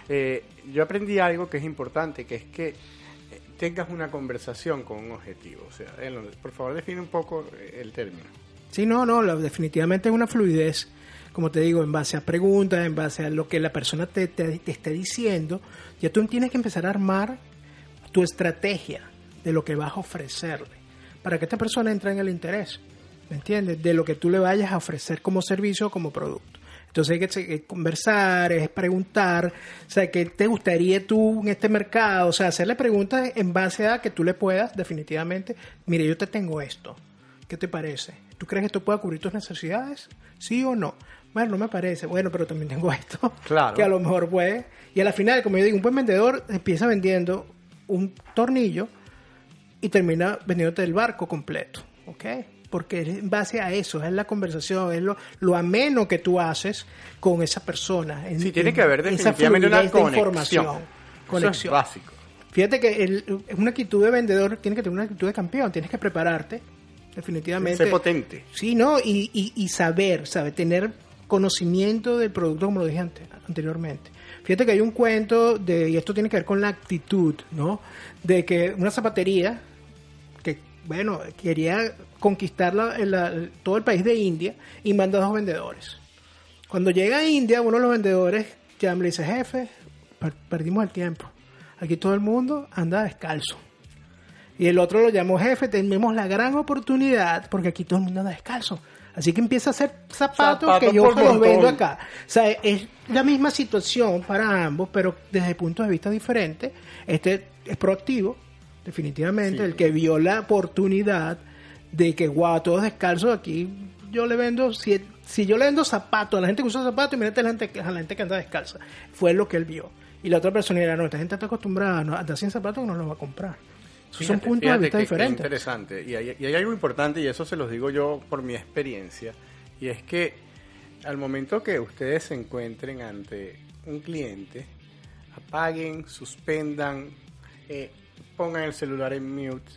eh, yo aprendí algo que es importante, que es que eh, tengas una conversación con un objetivo. O sea, Elnor, por favor define un poco eh, el término. Sí, no, no, definitivamente es una fluidez, como te digo, en base a preguntas, en base a lo que la persona te, te, te esté diciendo, ya tú tienes que empezar a armar tu estrategia de lo que vas a ofrecerle, para que esta persona entre en el interés, ¿me entiendes? De lo que tú le vayas a ofrecer como servicio o como producto. Entonces hay que, se- que conversar, es preguntar, o sea, ¿qué te gustaría tú en este mercado? O sea, hacerle preguntas en base a que tú le puedas definitivamente, mire, yo te tengo esto, ¿qué te parece? ¿Tú crees que esto pueda cubrir tus necesidades? ¿Sí o no? Bueno, no me parece. Bueno, pero también tengo esto. Claro. Que a lo mejor puede. Y a la final, como yo digo, un buen vendedor empieza vendiendo un tornillo y termina vendiéndote el barco completo. ¿Ok? Porque es en base a eso, es la conversación, es lo, lo ameno que tú haces con esa persona. En- Sí, tiene en que haber esa definitivamente una conexión. información. Eso es Conexión. básico. Fíjate que el- una actitud de vendedor tiene que tener una actitud de campeón, tienes que prepararte, definitivamente. Ser potente. Sí, ¿no? Y, y, y saber, sabe, tener conocimiento del producto, como lo dije ante- anteriormente. Fíjate que hay un cuento de, y esto tiene que ver con la actitud, ¿no? De que una zapatería bueno, quería conquistar la- la- todo el país de India y manda dos vendedores. Cuando llega a India, uno de los vendedores llama y le dice, jefe, per- perdimos el tiempo. Aquí todo el mundo anda descalzo. Y el otro lo llamó jefe, tenemos la gran oportunidad porque aquí todo el mundo anda descalzo. Así que empieza a hacer zapatos, Zapatos que yo los montón. vendo acá. O sea, es la misma situación para ambos, pero desde puntos de vista diferentes. Este es proactivo, definitivamente. Sí. El que vio la oportunidad de que, wow, todos descalzos aquí, yo le vendo, si, si yo le vendo zapatos a la gente que usa zapatos, imagínate a la gente, que- a la gente que anda descalza. Fue lo que él vio. Y la otra persona era, no, esta gente está acostumbrada a andar sin zapatos, no los va a comprar. Esos son Fíjate, puntos de fíjate vista diferentes. interesante. Y hay, y hay algo importante, y eso se los digo yo por mi experiencia, y es que al momento que ustedes se encuentren ante un cliente, apaguen, suspendan, eh, pongan el celular en mute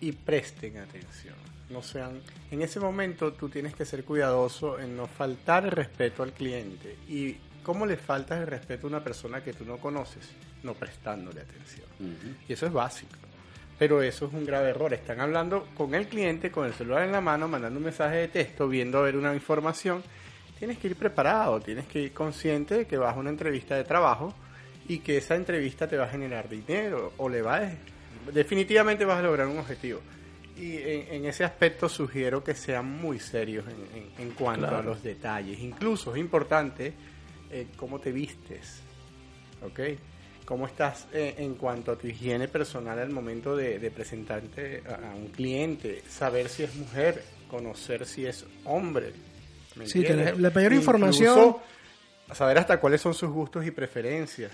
y presten atención. No sean, en ese momento tú tienes que ser cuidadoso en no faltar el respeto al cliente. ¿Y cómo le faltas el respeto a una persona que tú no conoces? No prestándole atención. Y eso es básico. Pero eso es un grave error. Están hablando con el cliente, con el celular en la mano, mandando un mensaje de texto, viendo a ver una información. Tienes que ir preparado, tienes que ir consciente de que vas a una entrevista de trabajo y que esa entrevista te va a generar dinero o le va a, definitivamente vas a lograr un objetivo. Y en, en ese aspecto sugiero que sean muy serios en, en- en cuanto a los detalles. Incluso es importante eh, cómo te vistes, ¿ok? ¿Cómo estás eh, en cuanto a tu higiene personal al momento de, de presentarte a, a un cliente? Saber si es mujer, conocer si es hombre. ¿me Sí, la mayor Incluso información. saber hasta cuáles son sus gustos y preferencias.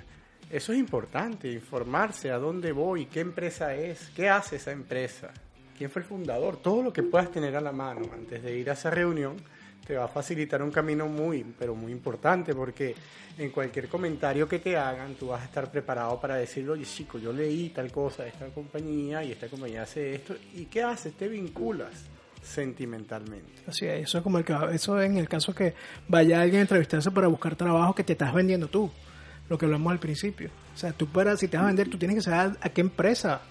Eso es importante, informarse a dónde voy, qué empresa es, qué hace esa empresa, quién fue el fundador, todo lo que puedas tener a la mano antes de ir a esa reunión te va a facilitar un camino muy, pero muy importante porque en cualquier comentario que te hagan tú vas a estar preparado para decirle, oye chico, yo leí tal cosa de esta compañía y esta compañía hace esto y qué haces, te vinculas. sentimentalmente. Así es, eso es como el eso en el caso que vaya alguien a entrevistarse para buscar trabajo que te estás vendiendo tú, lo que hablamos al principio. O sea, tú para, si te vas a vender, tú tienes que saber a qué empresa.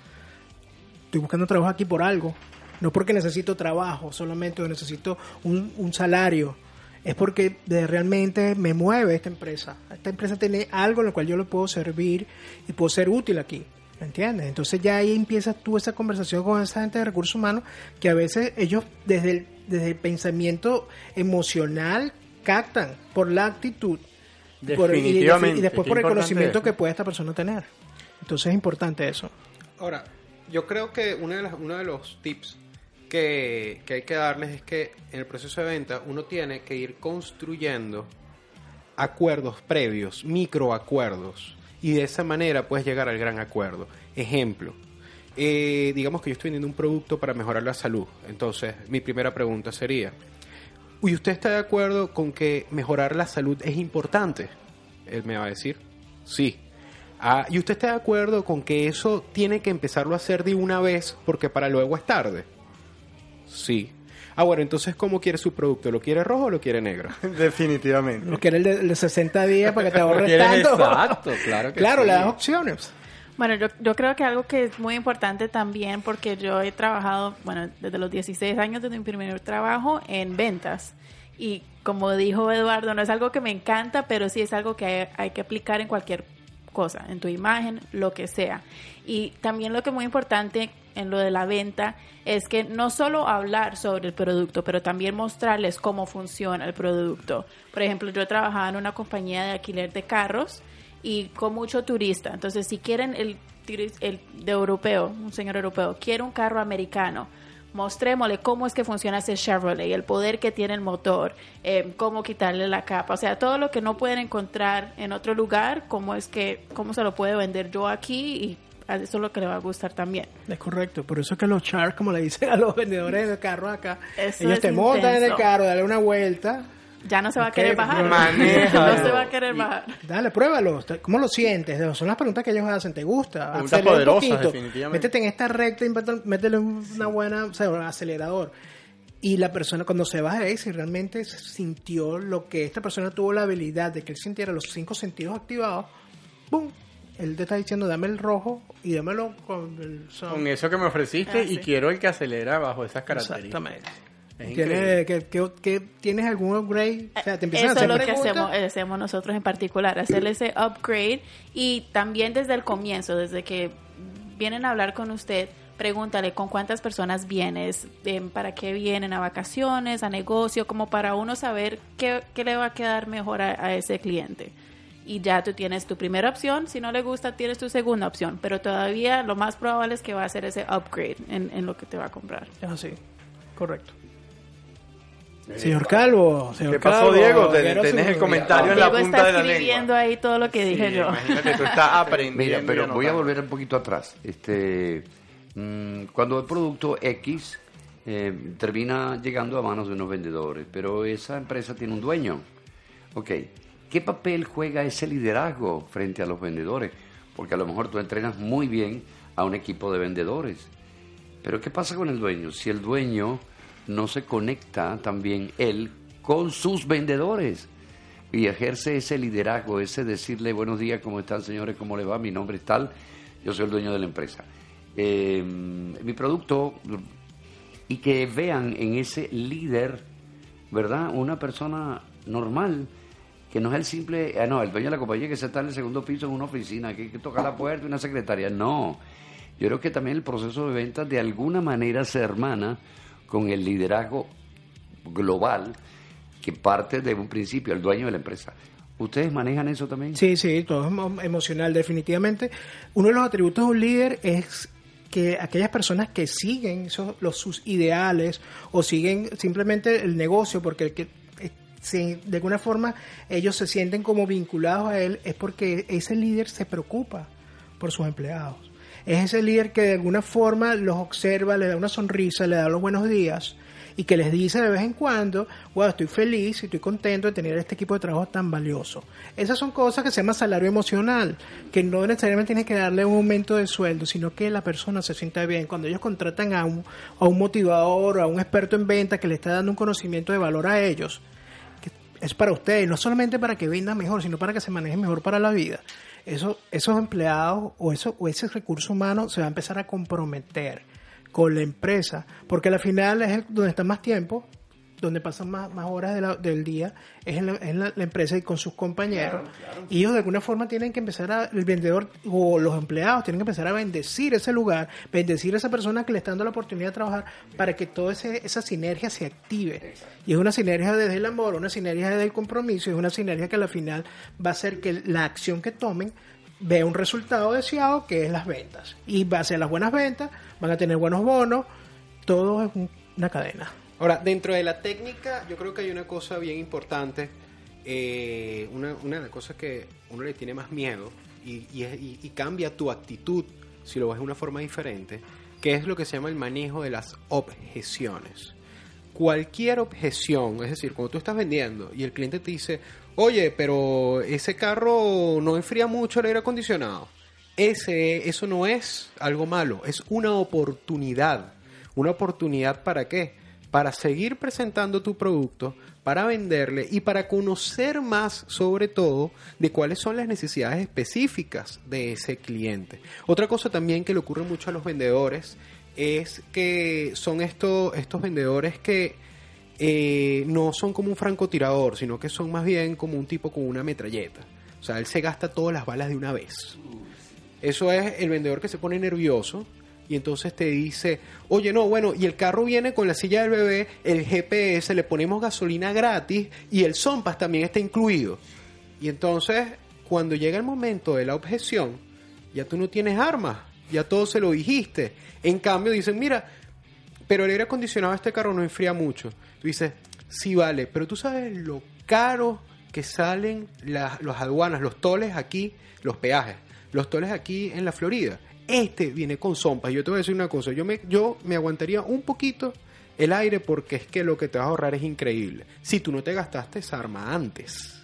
Estoy buscando trabajo aquí por algo, no porque necesito trabajo solamente o necesito un, un salario, es porque realmente me mueve esta empresa. Esta empresa tiene algo en lo cual yo le puedo servir y puedo ser útil aquí. ¿Me entiendes? Entonces ya ahí empiezas tú esa conversación con esa gente de recursos humanos que a veces ellos desde desde el pensamiento emocional captan por la actitud por- y- después qué por el conocimiento que puede esta persona tener. Entonces es importante eso. Ahora, yo creo que una de las- uno de los tips que, que hay que darles es que en el proceso de venta uno tiene que ir construyendo acuerdos previos, microacuerdos, y de esa manera puedes llegar al gran acuerdo. Ejemplo, eh, digamos que yo estoy vendiendo un producto para mejorar la salud. Entonces, mi primera pregunta sería, ¿y usted está de acuerdo con que mejorar la salud es importante? Él me va a decir, sí. Ah, ¿Y usted está de acuerdo con que eso tiene que empezarlo a hacer de una vez porque para luego es tarde? Sí. Ah, bueno, entonces, ¿cómo quiere su producto? ¿Lo quiere rojo o lo quiere negro? Definitivamente. Lo que era el de, el de 60 días para que te ahorres tanto. exacto, claro que Claro, sí. le das opciones. Bueno, yo, yo creo que algo que es muy importante también, porque yo he trabajado, bueno, desde los 16 años desde mi primer trabajo en ventas. Y como dijo Eduardo, no es algo que me encanta, pero sí es algo que hay, hay que aplicar en cualquier cosa, en tu imagen, lo que sea. Y también lo que es muy importante en lo de la venta es que no solo hablar sobre el producto, pero también mostrarles cómo funciona el producto. Por ejemplo, yo trabajaba en una compañía de alquiler de carros y con mucho turista. Entonces, si quieren el, el de europeo, un señor europeo, quiere un carro americano, mostrémosle cómo es que funciona ese Chevrolet, el poder que tiene el motor, eh, cómo quitarle la capa, o sea, todo lo que no pueden encontrar en otro lugar, cómo es que, cómo se lo puedo vender yo aquí y eso es lo que le va a gustar también. Es correcto, por eso es que los chars, como le dicen a los vendedores de carros acá, Eso ellos te montan en el carro, dale una vuelta, Ya no se va a querer bajar. manéjalo. no se va a querer bajar. dale, pruébalo, ¿cómo lo sientes? Son las preguntas que ellos hacen, ¿te gusta? Preguntas poderosas, definitivamente. Métete en esta recta y métele- una buena, o sea, un acelerador. Y la persona cuando se baja de ahí, si realmente sintió lo que esta persona tuvo la habilidad de que él sintiera los cinco sentidos activados, ¡boom! Él te está diciendo, dame el rojo y dámelo con el son. Con eso que me ofreciste Ah, y sí. quiero el que acelera bajo esas características. Exactamente. Es ¿Tienes, increíble. que, que- que- ¿Tienes algún upgrade? O sea, te empiezan Eso a es hacer lo que hacemos, eh, hacemos nosotros en particular, hacer ese upgrade y también desde el comienzo, desde que vienen a hablar con usted, pregúntale con cuántas personas vienes, em, para qué vienen, a vacaciones, a negocio, como para uno saber qué, qué le va a quedar mejor a, a ese cliente. Y ya tú tienes tu primera opción, si no le gusta tienes tu segunda opción, pero todavía lo más probable es que va a hacer ese upgrade en, en lo que te va a comprar. Es así, correcto. Señor Calvo, señor ¿Qué pasó, Calvo, Diego? Te- Tenés el comentario en la Diego punta está de la escribiendo lengua. ahí todo lo que dije Sí, yo. Imagínate, tú estás aprendiendo. Mira, pero voy a anotando. volver un poquito atrás. Este, mm, cuando el producto X eh, termina llegando a manos de unos vendedores, pero esa empresa tiene un dueño. Ok, ¿qué papel juega ese liderazgo frente a los vendedores? Porque a lo mejor tú entrenas muy bien a un equipo de vendedores. Pero ¿qué pasa con el dueño? Si el dueño no se conecta también él con sus vendedores y ejerce ese liderazgo, ese decirle buenos días, ¿cómo están señores? ¿Cómo le va? Mi nombre es tal, yo soy el dueño de la empresa. Eh, mi producto, y que vean en ese líder, ¿verdad? Una persona normal, que no es el simple, ah, no, el dueño de la compañía que se está en el segundo piso en una oficina, que que tocar la puerta y una secretaria. No, yo creo que también el proceso de ventas de alguna manera se hermana con el liderazgo global que parte de un principio, el dueño de la empresa. ¿Ustedes manejan eso también? Sí, sí, todo es emo- emocional, definitivamente. Uno de los atributos de un líder es que aquellas personas que siguen esos- los, sus ideales o siguen simplemente el negocio, porque el eh, de alguna forma ellos se sienten como vinculados a él, es porque ese líder se preocupa por sus empleados. Es ese líder que de alguna forma los observa, le da una sonrisa, le da los buenos días y que les dice de vez en cuando, wow, estoy feliz y estoy contento de tener este equipo de trabajo tan valioso. Esas son cosas que se llama salario emocional, que no necesariamente tienes que darle un aumento de sueldo, sino que la persona se sienta bien. Cuando ellos contratan a un, a un motivador o a un experto en venta que le está dando un conocimiento de valor a ellos, que es para ustedes, no solamente para que vendan mejor, sino para que se manejen mejor para la vida. Eso, esos empleados o, eso, o ese recurso humano se va a empezar a comprometer con la empresa, porque al final es el- donde está más tiempo, donde pasan más, más horas de la- del día, es en, la, en la- la empresa y con sus compañeros. Y ellos de alguna forma tienen que empezar a, el vendedor o los empleados tienen que empezar a bendecir ese lugar, bendecir a esa persona que le está dando la oportunidad de trabajar para que toda esa sinergia se active. Y es una sinergia desde el amor, una sinergia desde el compromiso, es una sinergia que al final va a hacer que la acción que tomen vea un resultado deseado que es las ventas. Y base a las buenas ventas van a tener buenos bonos, todo es un- una cadena. Ahora, dentro de la técnica, yo creo que hay una cosa bien importante. eh, una, de las cosas que uno le tiene más miedo y cambia tu actitud si lo ves de una forma diferente, que es lo que se llama el manejo de las objeciones. Cualquier objeción, es decir, cuando tú estás vendiendo y el cliente te dice, oye, pero ese carro no enfría mucho el aire acondicionado. Ese, eso no es algo malo, es una oportunidad. ¿Una oportunidad para qué? Para seguir presentando tu producto, para venderle y para conocer más sobre todo de cuáles son las necesidades específicas de ese cliente. Otra cosa también que le ocurre mucho a los vendedores es que son estos, estos vendedores que eh, no son como un francotirador, sino que son más bien como un tipo con una metralleta. O sea, él se gasta todas las balas de una vez. Eso es el vendedor que se pone nervioso y entonces te dice, oye, no, bueno, y el carro viene con la silla del bebé, el GPS, le ponemos gasolina gratis y el Sompas también está incluido. Y entonces, cuando llega el momento de la objeción, ya tú no tienes armas, ya todo se lo dijiste. En cambio, dicen, mira, pero el aire acondicionado de este carro no enfría mucho. Tú dices, sí vale, pero tú sabes lo caro que salen las, los aduanas, los toles aquí, los peajes, los toles aquí en la Florida. Este viene con zompas. Yo te voy a decir una cosa, yo me, yo me aguantaría un poquito el aire porque es que lo que te vas a ahorrar es increíble. Si tú no te gastaste esa arma antes.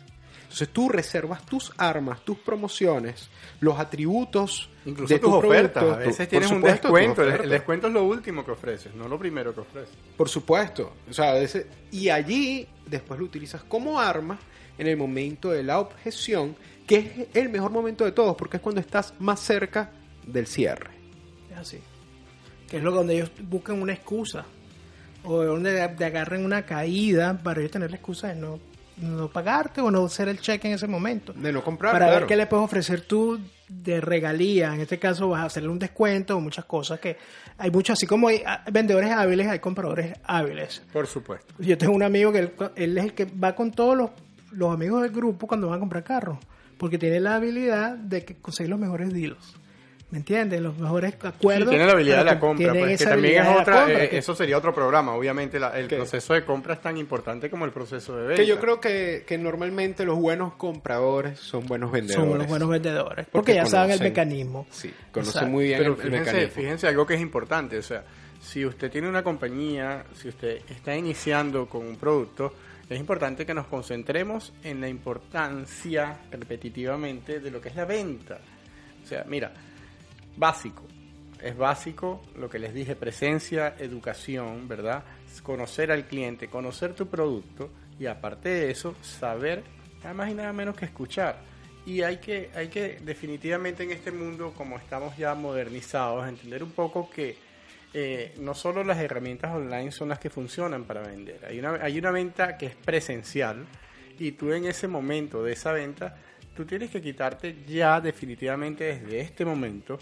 Entonces tú reservas tus armas, tus promociones, los atributos Incluso de tus tu ofertas. a veces tienes un supuesto, descuento. El, descuento es lo último que ofreces, no lo primero que ofreces. Por supuesto. O sea, y allí después lo utilizas como arma en el momento de la objeción, que es el mejor momento de todos, porque es cuando estás más cerca del cierre. Es así. Que es lo donde ellos buscan una excusa. O donde te agarren una caída para ellos tener la excusa de no, no pagarte o no hacer el cheque en ese momento. De no comprar, para claro. ver qué le puedes ofrecer tú de regalía. En este caso vas a hacerle un descuento o muchas cosas que hay muchos, así como hay vendedores hábiles, hay compradores hábiles. Por supuesto. Yo tengo un amigo que él, él es el que va con todos los, los amigos del grupo cuando van a comprar carros, porque tiene la habilidad de que conseguir los mejores deals. ¿Me entiendes? Los mejores acuerdos. Sí, tiene la habilidad de la que- compra, pues, que también es otra, compra, eh, que- eso sería otro programa, obviamente la- el ¿Qué? proceso de compra es tan importante como el proceso de venta. Que yo creo que, que normalmente los buenos compradores son buenos vendedores. son los buenos vendedores. Porque, Porque ya saben el mecanismo. Sí, conocen Exacto. muy bien Pero el, el fíjense, mecanismo. fíjense algo que es importante, o sea, si usted tiene una compañía, si usted está iniciando con un producto, es importante que nos concentremos en la importancia repetitivamente de lo que es la venta. O sea, mira, básico, es básico lo que les dije, presencia, educación, ¿verdad? Conocer al cliente, conocer tu producto y aparte de eso, saber nada más y nada menos que escuchar. Y hay que, hay que definitivamente en este mundo, como estamos ya modernizados, entender un poco que eh, no solo las herramientas online son las que funcionan para vender. Hay una, hay una venta que es presencial y tú en ese momento de esa venta, tú tienes que quitarte ya definitivamente desde este momento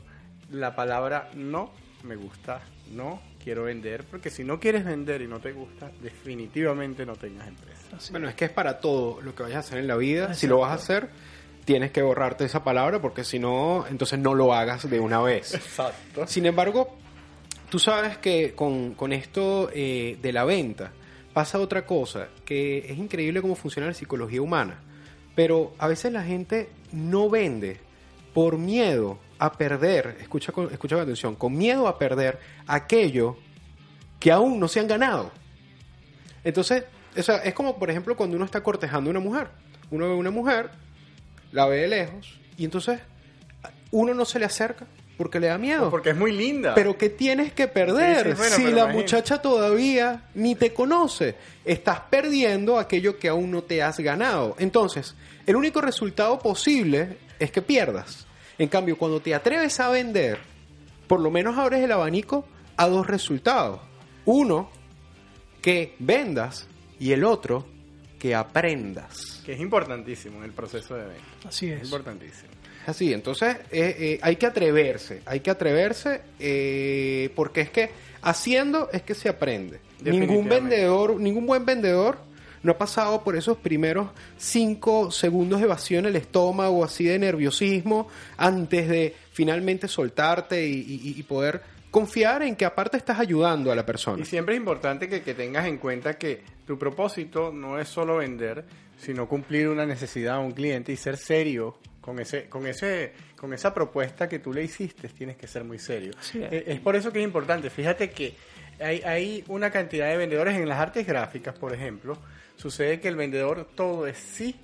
la palabra no me gusta, no quiero vender, porque si no quieres vender y no te gusta, definitivamente no tengas empresa. Bueno, es que es para todo lo que vayas a hacer en la vida. Si lo vas a hacer, tienes que borrarte esa palabra porque si no, entonces no lo hagas de una vez. Exacto. Sin embargo, tú sabes que con, con esto eh, de la venta pasa otra cosa, que es increíble cómo funciona la psicología humana. Pero a veces la gente no vende por miedo a perder, escucha con, escucha con atención, con miedo a perder aquello que aún no se han ganado. Entonces, o sea, es como, por ejemplo, cuando uno está cortejando a una mujer. Uno ve a una mujer, la ve de lejos, y entonces uno no se le acerca porque le da miedo. Porque es muy linda. Pero ¿qué tienes que perder Sí, sí, bueno, si la imagínate. muchacha todavía ni te conoce? Estás perdiendo aquello que aún no te has ganado. Entonces, el único resultado posible es que pierdas. En cambio, cuando te atreves a vender, por lo menos abres el abanico a dos resultados. Uno, que vendas y el otro, que aprendas. Que es importantísimo en el proceso de venta. Así Es es. importantísimo. Así, entonces eh, eh, hay que atreverse, hay que atreverse eh, porque es que haciendo es que se aprende. Ningún vendedor, ningún buen vendedor no ha pasado por esos primeros cinco segundos de vacío en el estómago, así de nerviosismo, antes de finalmente soltarte y, y- y poder confiar en que aparte estás ayudando a la persona. Y siempre es importante que, que tengas en cuenta que tu propósito no es solo vender, sino cumplir una necesidad a un cliente y ser serio con ese, con ese, con esa propuesta que tú le hiciste. Tienes que ser muy serio. Es. Eh, es por eso que es importante. Fíjate que hay, hay una cantidad de vendedores en las artes gráficas, por ejemplo. Sucede que el vendedor todo es sí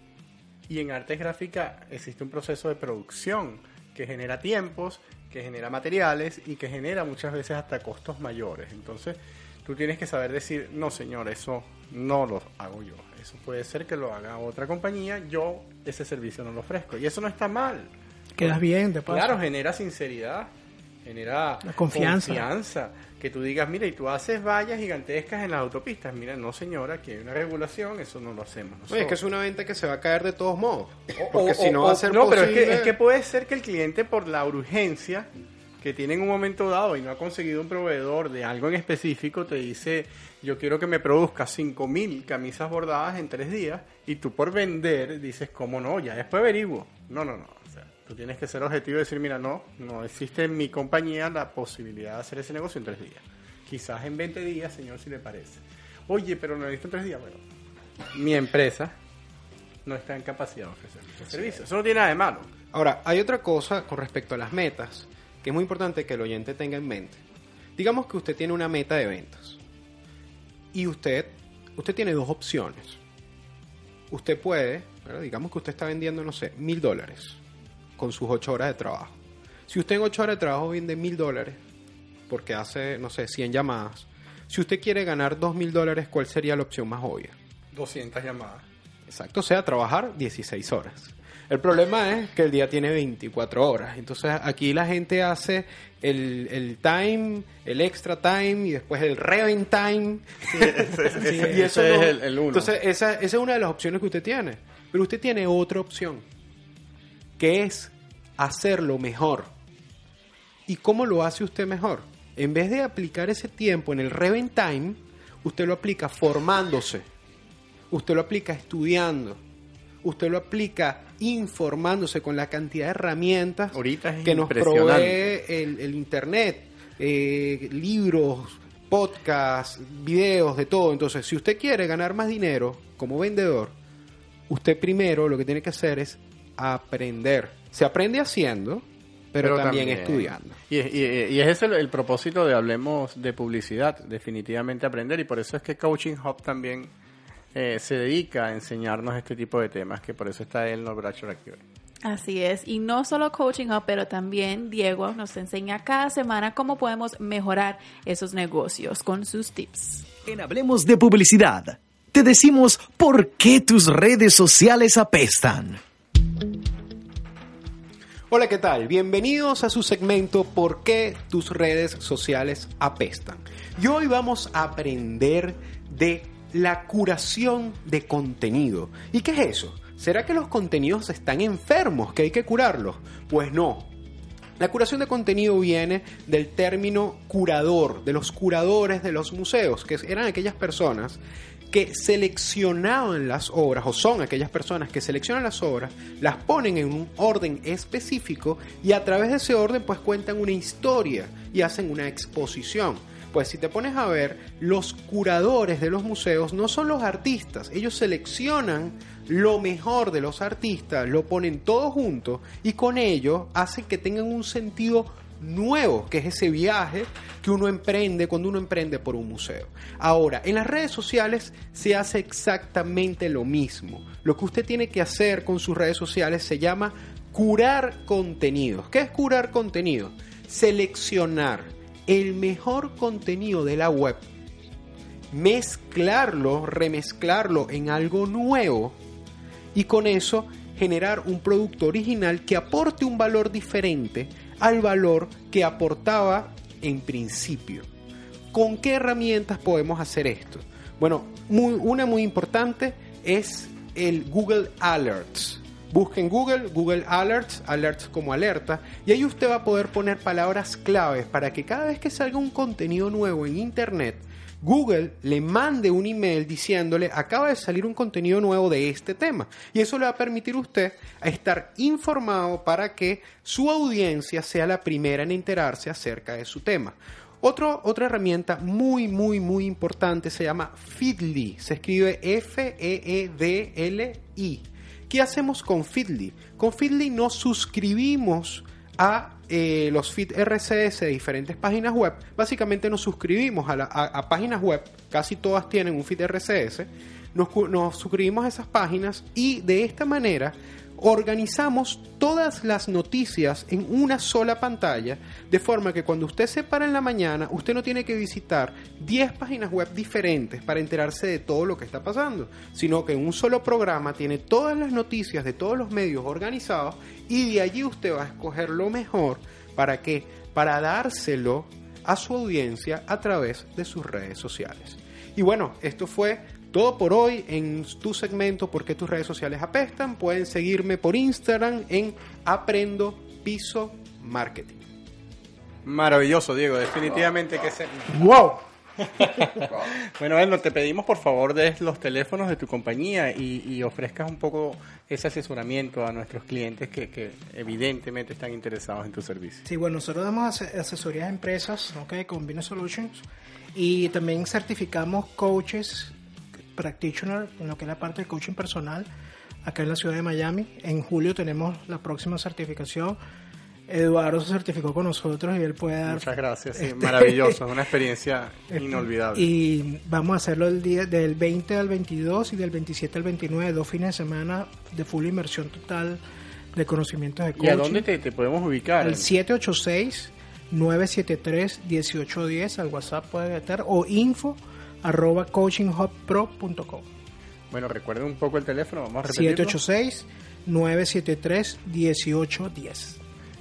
y en artes gráficas existe un proceso de producción que genera tiempos, que genera materiales y que genera muchas veces hasta costos mayores. Entonces, tú tienes que saber decir, no señor, eso no lo hago yo. Eso puede ser que lo haga otra compañía, yo ese servicio no lo ofrezco. Y eso no está mal. Quedas bien, de paso. Claro, genera sinceridad, genera La confianza. confianza. Que tú digas, mira, y tú haces vallas gigantescas en las autopistas. Mira, no señora, aquí hay una regulación, eso no lo hacemos. Oye, es que es una venta que se va a caer de todos modos. O- Porque o- si no o- va a ser no, pero es que, es que puede ser que el cliente por la urgencia que tiene en un momento dado y no ha conseguido un proveedor de algo en específico te dice yo quiero que me produzca 5000 camisas bordadas en tres días y tú por vender dices cómo no ya después averiguo no no no tú tienes que ser objetivo y decir mira no no existe en mi compañía la posibilidad de hacer ese negocio en tres días. Quizás en 20 días señor si le parece oye pero no necesito en tres días bueno mi empresa no está en capacidad de ofrecer ese servicio. eso no tiene nada de malo. Ahora, hay otra cosa con respecto a las metas que es muy importante que el oyente tenga en mente. Digamos que usted tiene una meta de ventas y usted, usted tiene dos opciones. Usted puede, ¿verdad? digamos que usted está vendiendo, no sé, mil dólares con sus ocho horas de trabajo. Si usted en ocho horas de trabajo vende mil dólares porque hace, no sé, 100 llamadas, si usted quiere ganar dos mil dólares, ¿cuál sería la opción más obvia? 200 llamadas Exacto, o sea, trabajar 16 horas. El problema es que el día tiene 24 horas. Entonces aquí la gente hace el, el time, el extra time y después el revent time. ese- y eso ese no- es el- el uno. Entonces esa, esa es una de las opciones que usted tiene. Pero usted tiene otra opción, que es hacerlo mejor. ¿Y cómo lo hace usted mejor? En vez de aplicar ese tiempo en el revent time, usted lo aplica formándose. Usted lo aplica estudiando. Usted lo aplica informándose con la cantidad de herramientas Ahorita que nos provee el, el Internet, eh, libros, podcasts, videos, de todo. Entonces, si usted quiere ganar más dinero como vendedor, usted primero lo que tiene que hacer es aprender. Se aprende haciendo, pero, también, estudiando. Y, y- y es ese el, el propósito de Hablemos de Publicidad, definitivamente aprender. Y por eso es que Coaching Hub también eh, se dedica a enseñarnos este tipo de temas, que por eso está él, no Bradshaw aquí hoy. Así es, y no solo coaching up, pero también Diego nos enseña cada semana cómo podemos mejorar esos negocios con sus tips. En Hablemos de Publicidad, te decimos por qué tus redes sociales apestan. Hola, ¿qué tal? Bienvenidos a su segmento ¿Por qué tus redes sociales apestan? Y hoy vamos a aprender de la curación de contenido. ¿Y qué es eso? ¿Será que los contenidos están enfermos, que hay que curarlos? Pues no. La curación de contenido viene del término curador, de los curadores de los museos, que eran aquellas personas que seleccionaban las obras, o son aquellas personas que seleccionan las obras, las ponen en un orden específico y a través de ese orden pues cuentan una historia y hacen una exposición. Pues si te pones a ver, los curadores de los museos no son los artistas, ellos seleccionan lo mejor de los artistas, lo ponen todo junto y con ello hacen que tengan un sentido nuevo, que es ese viaje que uno emprende cuando uno emprende por un museo. Ahora, en las redes sociales se hace exactamente lo mismo. Lo que usted tiene que hacer con sus redes sociales se llama curar contenidos. ¿Qué es curar contenido? Seleccionar el mejor contenido de la web, mezclarlo, remezclarlo en algo nuevo y con eso generar un producto original que aporte un valor diferente al valor que aportaba en principio. ¿Con qué herramientas podemos hacer esto? Bueno, una muy importante es el Google Alerts. Busquen Google, Google Alerts, alerts como alerta, y ahí usted va a poder poner palabras claves para que cada vez que salga un contenido nuevo en Internet, Google le mande un email diciéndole acaba de salir un contenido nuevo de este tema. Y eso le va a permitir a usted estar informado para que su audiencia sea la primera en enterarse acerca de su tema. Otra herramienta muy, muy, muy importante se llama Feedly. Se escribe F-E-E-D-L-I. ¿Qué hacemos con Feedly? Con Feedly nos suscribimos a eh, los feed RCS de diferentes páginas web. Básicamente nos suscribimos a, páginas web, casi todas tienen un feed RCS. Nos suscribimos a esas páginas y de esta manera organizamos todas las noticias en una sola pantalla, de forma que cuando usted se para en la mañana, usted no tiene que visitar 10 páginas web diferentes para enterarse de todo lo que está pasando, sino que en un solo programa tiene todas las noticias de todos los medios organizados y de allí usted va a escoger lo mejor para qué? Para dárselo a su audiencia a través de sus redes sociales. Y bueno, esto fue todo por hoy en tu segmento ¿Por qué tus redes sociales apestan? Pueden seguirme por Instagram en Aprendo Piso Marketing. Maravilloso, Diego. Definitivamente que se... ¡Wow! Bueno, Elno, te pedimos por favor des los teléfonos de tu compañía y, y ofrezcas un poco ese asesoramiento a nuestros clientes que, que evidentemente están interesados en tu servicio. Sí, bueno, nosotros damos ase- asesorías a empresas ¿ok? con Business Solutions y también certificamos coaches, practitioner, en lo que es la parte de coaching personal, acá en la ciudad de Miami. En julio tenemos la próxima certificación. Eduardo se certificó con nosotros y él puede dar... Muchas gracias, sí, Este- maravilloso, es una experiencia inolvidable. Y vamos a hacerlo el día del 20 al 22 y del 27 al 29, dos fines de semana de full inmersión total de conocimientos de coaching. ¿Y a dónde te, te podemos ubicar? Al 786-973-1810 al WhatsApp puede meter o info arroba coachinghubpro.com Bueno, recuerden un poco el teléfono, vamos a repetirlo. 786-973-1810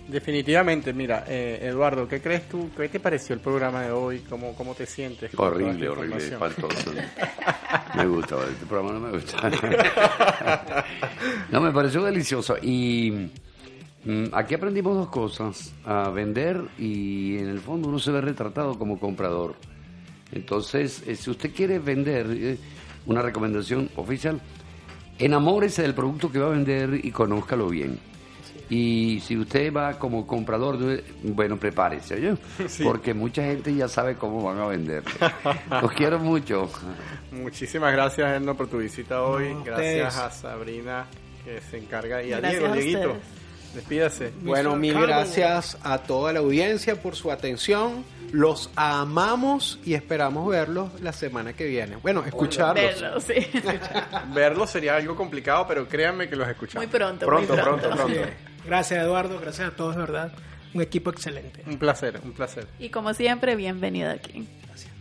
Definitivamente, mira, eh, Eduardo, ¿qué crees tú? ¿Qué te pareció el programa de hoy? ¿Cómo, cómo te sientes? Horrible, horrible, espantoso. Me gusta, este programa no me gusta. No, me pareció delicioso. Y mm, aquí aprendimos dos cosas, a vender y en el fondo uno se ve retratado como comprador. Entonces, eh, si usted quiere vender, eh, una recomendación oficial, enamórese del producto que va a vender y conózcalo bien. Y si usted va como comprador, de- bueno, prepárese, ¿oye? Porque mucha gente ya sabe cómo van a vender. Los quiero mucho. Muchísimas gracias, Erno, por tu visita hoy. No, gracias a Sabrina, que se encarga, y a Gracias Diego, a Dieguito. Despídase. Bueno, mil gracias a toda la audiencia por su atención. Los amamos y esperamos verlos la semana que viene. Bueno, escucharlos. Verlo, sí. Verlo sería algo complicado, pero créanme que los escuchamos. Muy pronto, Pronto, muy pronto, pronto. pronto. gracias Eduardo gracias a todos de verdad un equipo excelente Un placer, un placer. Y como siempre, bienvenido aquí. Gracias.